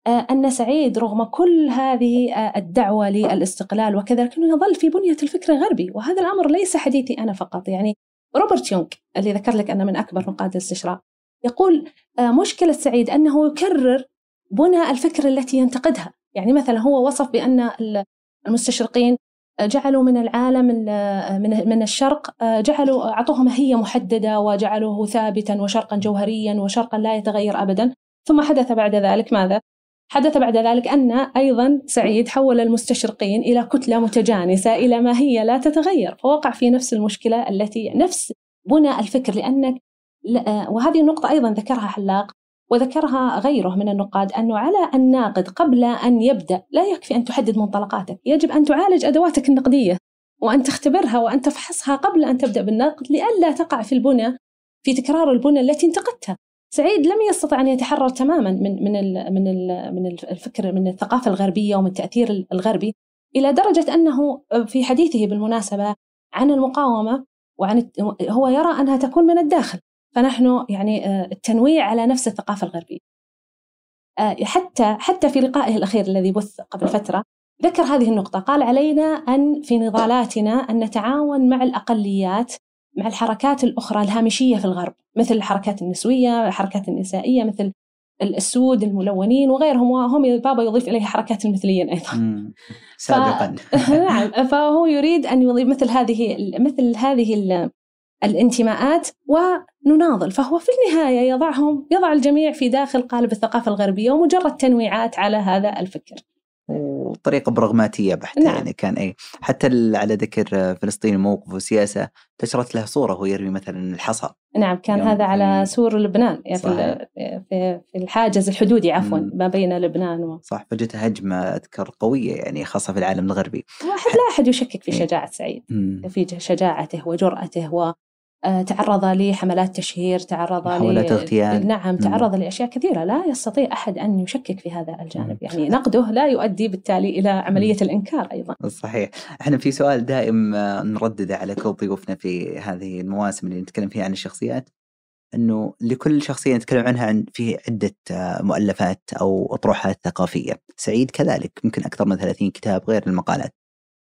آه، أن سعيد رغم كل هذه آه، الدعوة للاستقلال وكذا لكنه يظل في بنية الفكر الغربي وهذا الأمر ليس حديثي أنا فقط. يعني روبرت يونغ اللي ذكر لك أنه من أكبر نقاد الاستشراق يقول آه، مشكلة سعيد أنه يكرر بنى الفكر التي ينتقدها. يعني مثلا هو وصف بأن ال- المستشرقين جعلوا من العالم ال- من من الشرق جعلوا اعطوه ماهيه محددة وجعلوه ثابتا وشرقا جوهريا وشرقا لا يتغير أبدا. ثم حدث بعد ذلك ماذا؟ حدث بعد ذلك أن أيضا سعيد حول المستشرقين إلى كتلة متجانسة إلى ماهيه لا تتغير. فوقع في نفس المشكلة التي نفس بنى الفكر لأنك لا- وهذه النقطة أيضا ذكرها حلاق. وذكرها غيره من النقاد أنه على الناقد قبل أن يبدأ. لا يكفي أن تحدد منطلقاتك. يجب أن تعالج أدواتك النقدية وأن تختبرها وأن تفحصها قبل أن تبدأ بالنقد لئلا تقع في البنى في تكرار البنى التي انتقدتها. سعيد لم يستطع أن يتحرر تماما من من ال من ال من الفكر من الثقافة الغربية ومن التأثير الغربي إلى درجة أنه في حديثه بالمناسبة عن المقاومة وعن هو يرى أنها تكون من الداخل. فنحن يعني آه، التنويع على نفس الثقافة الغربية. آه، حتى حتى في لقائه الأخير الذي بث قبل فترة ذكر هذه النقطة. قال علينا أن في نضالاتنا أن نتعاون مع الأقليات مع الحركات الأخرى الهامشية في الغرب مثل الحركات النسوية الحركات النسائية مثل السود الملونين وغيرهم وهم بابا يضيف إليه حركات المثليين أيضا. مم. سابقا. نعم فهو يريد أن يضيف مثل هذه مثل هذه الانتماءات ونناضل فهو في النهاية يضعهم يضع الجميع في داخل قالب الثقافة الغربية ومجرد تنويعات على هذا الفكر. وطريقة براغماتية بحتة نعم. يعني كان أي حتى على ذكر فلسطين موقف وسياسة نشرت له صورة وهو يرمي مثلا الحصى نعم كان هذا على سور لبنان يعني في صحيح. الحاجز الحدودي عفوا. ما بين لبنان و... صح فجت هجمة أذكر قوية يعني خاصة في العالم الغربي واحد لا أحد يشكك في إيه. شجاعة سعيد مم. في شجاعته وجرأته و تعرض لحملات تشهير تعرض محاولات ل- اغتيال. نعم مم. تعرض لأشياء كثيرة. لا يستطيع أحد أن يشكك في هذا الجانب. يعني نقده لا يؤدي بالتالي إلى عملية الإنكار أيضا. صحيح. إحنا في سؤال دائم آه، نردده على كل ضيوفنا في هذه المواسم اللي نتكلم فيها عن الشخصيات. إنه لكل شخصية نتكلم عنها عن في عدة آه، مؤلفات أو أطروحات ثقافية، سعيد كذلك يمكن أكثر من 30 كتاب غير المقالات.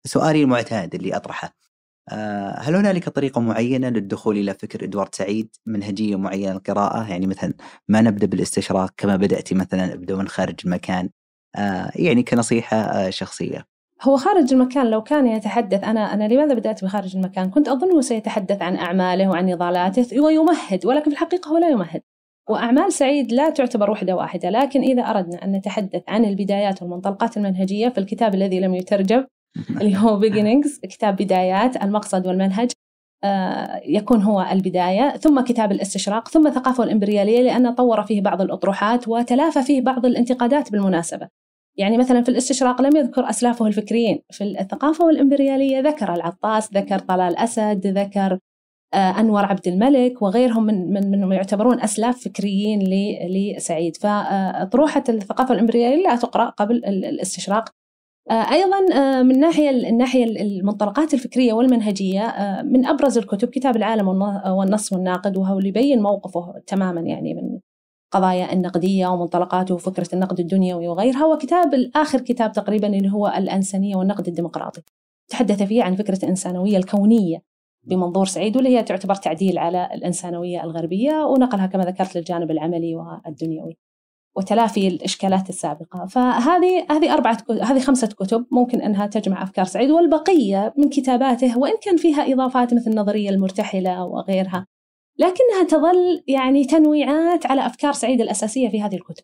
سؤالي المعتاد اللي أطرحه. آه، هل هنالك طريقة معينة للدخول إلى فكر إدوارد سعيد؟ منهجية معينة للقراءة؟ يعني مثلا ما نبدأ بالاستشراق كما بدأت مثلا أبدأ من خارج المكان؟ آه، يعني كنصيحة آه، شخصية. هو خارج المكان لو كان يتحدث أنا أنا لماذا بدأت بخارج المكان؟ كنت أظنه سيتحدث عن أعماله وعن نضالاته ويمهد ولكن في الحقيقة هو لا يمهد. وأعمال سعيد لا تعتبر وحدة واحدة لكن إذا أردنا أن نتحدث عن البدايات والمنطلقات المنهجية في الكتاب الذي لم يترجم اللي هو beginnings كتاب بدايات المقصد والمنهج آه، يكون هو البداية ثم كتاب الاستشراق ثم ثقافة الإمبريالية لأن طور فيه بعض الأطروحات وتلافى فيه بعض الانتقادات بالمناسبة. يعني مثلا في الاستشراق لم يذكر أسلافه الفكريين في الثقافة والإمبريالية ذكر العطاس ذكر طلال أسد ذكر آه، أنور عبد الملك وغيرهم من من من يعتبرون أسلاف فكريين لسعيد. فأطروحة الثقافة الإمبريالية لا تقرأ قبل ال- الاستشراق. أيضا من ناحية الناحيه المنطلقات الفكرية والمنهجية من أبرز الكتب كتاب العالم والنص والناقد وهو اللي يبين موقفه تماما يعني من قضايا النقدية ومنطلقاته وفكرة النقد الدنيوي وغيرها وكتاب الآخر كتاب تقريبا اللي هو الأنسانية والنقد الديمقراطي تحدث فيه عن فكرة الإنسانوية الكونية بمنظور سعيد واللي هي تعتبر تعديل على الإنسانوية الغربية ونقلها كما ذكرت للجانب العملي والدنيوي. وتلافي الإشكالات السابقة فهذه هذه أربعة هذه خمسة كتب ممكن أنها تجمع أفكار سعيد والبقية من كتاباته وإن كان فيها إضافات مثل النظرية المرتحلة وغيرها لكنها تظل يعني تنويعات على أفكار سعيد الأساسية في هذه الكتب.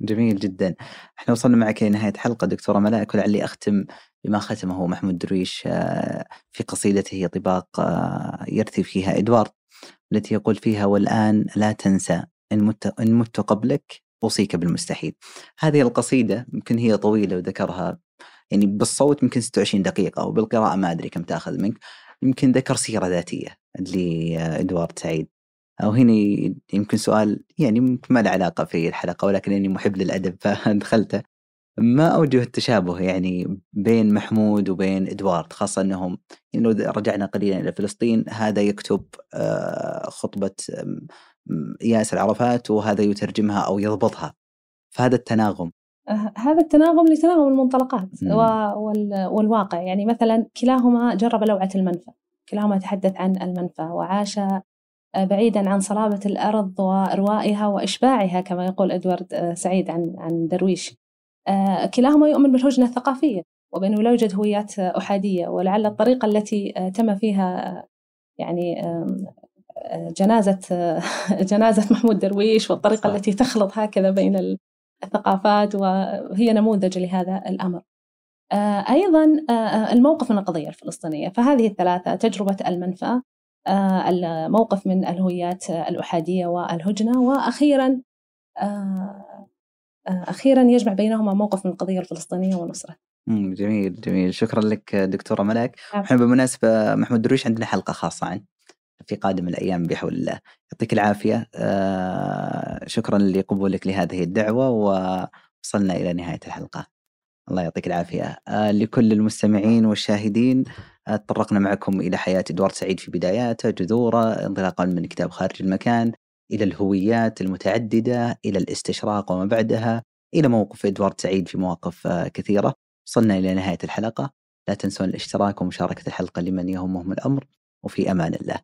جميل جدا. إحنا وصلنا معك لنهايه حلقة دكتورة ملائك ولعلي أختم بما ختمه محمود درويش آه، في قصيدته طباق آه، يرثي فيها إدوارد التي يقول فيها والآن لا تنسى إن مت, إن مت قبلك أوصيك بالمستحيل. هذه القصيدة يمكن هي طويلة وذكرها يعني بالصوت يمكن 26 دقيقة وبالقراءة ما أدري كم تأخذ منك. يمكن ذكر سيرة ذاتية لإدوارد سعيد. أو هنا يمكن سؤال يعني ما له علاقة في الحلقة ولكن إني محب للأدب فدخلته. ما أوجه التشابه يعني بين محمود وبين إدوارد خاصة أنهم يعني لو رجعنا قليلا إلى فلسطين هذا يكتب آه، خطبة ياسر عرفات وهذا يترجمها أو يضبطها. فهذا التناغم. أه، هذا التناغم لتناغم المنطلقات والواقع. يعني مثلا كلاهما جرب لوعة المنفى. كلاهما تحدث عن المنفى وعاش أه، بعيدا عن صلابة الأرض وإروائها وإشباعها كما يقول إدوارد أه، سعيد عن عن درويش. كلاهما يؤمن بالهجنة الثقافية وبأنه لا يوجد هويات أحادية ولعل الطريقة التي تم فيها يعني جنازة جنازة محمود درويش والطريقة صح. التي تخلط هكذا بين الثقافات وهي نموذج لهذا الأمر. أيضا الموقف من القضية الفلسطينية. فهذه الثلاثة تجربة المنفى الموقف من الهويات الأحادية والهجنة وأخيرا أخيرا يجمع بينهما موقف من القضية الفلسطينية ونصرة. جميل جميل. شكرا لك دكتورة ملاك إحنا بالمناسبة محمود درويش عندنا حلقة خاصة عنه. في قادم الأيام بحول الله. يعطيك العافية. آه، شكرا لقبولك لهذه الدعوة ووصلنا إلى نهاية الحلقة. الله يعطيك العافية. آه، لكل المستمعين والشاهدين آه، تطرقنا معكم إلى حياة إدوارد سعيد في بداياته جذوره انطلاقا من كتاب خارج المكان إلى الهويات المتعددة إلى الاستشراق وما بعدها إلى موقف إدوارد سعيد في مواقف كثيرة. وصلنا إلى نهاية الحلقة. لا تنسون الاشتراك ومشاركة الحلقة لمن يهمهم الأمر. وفي أمان الله.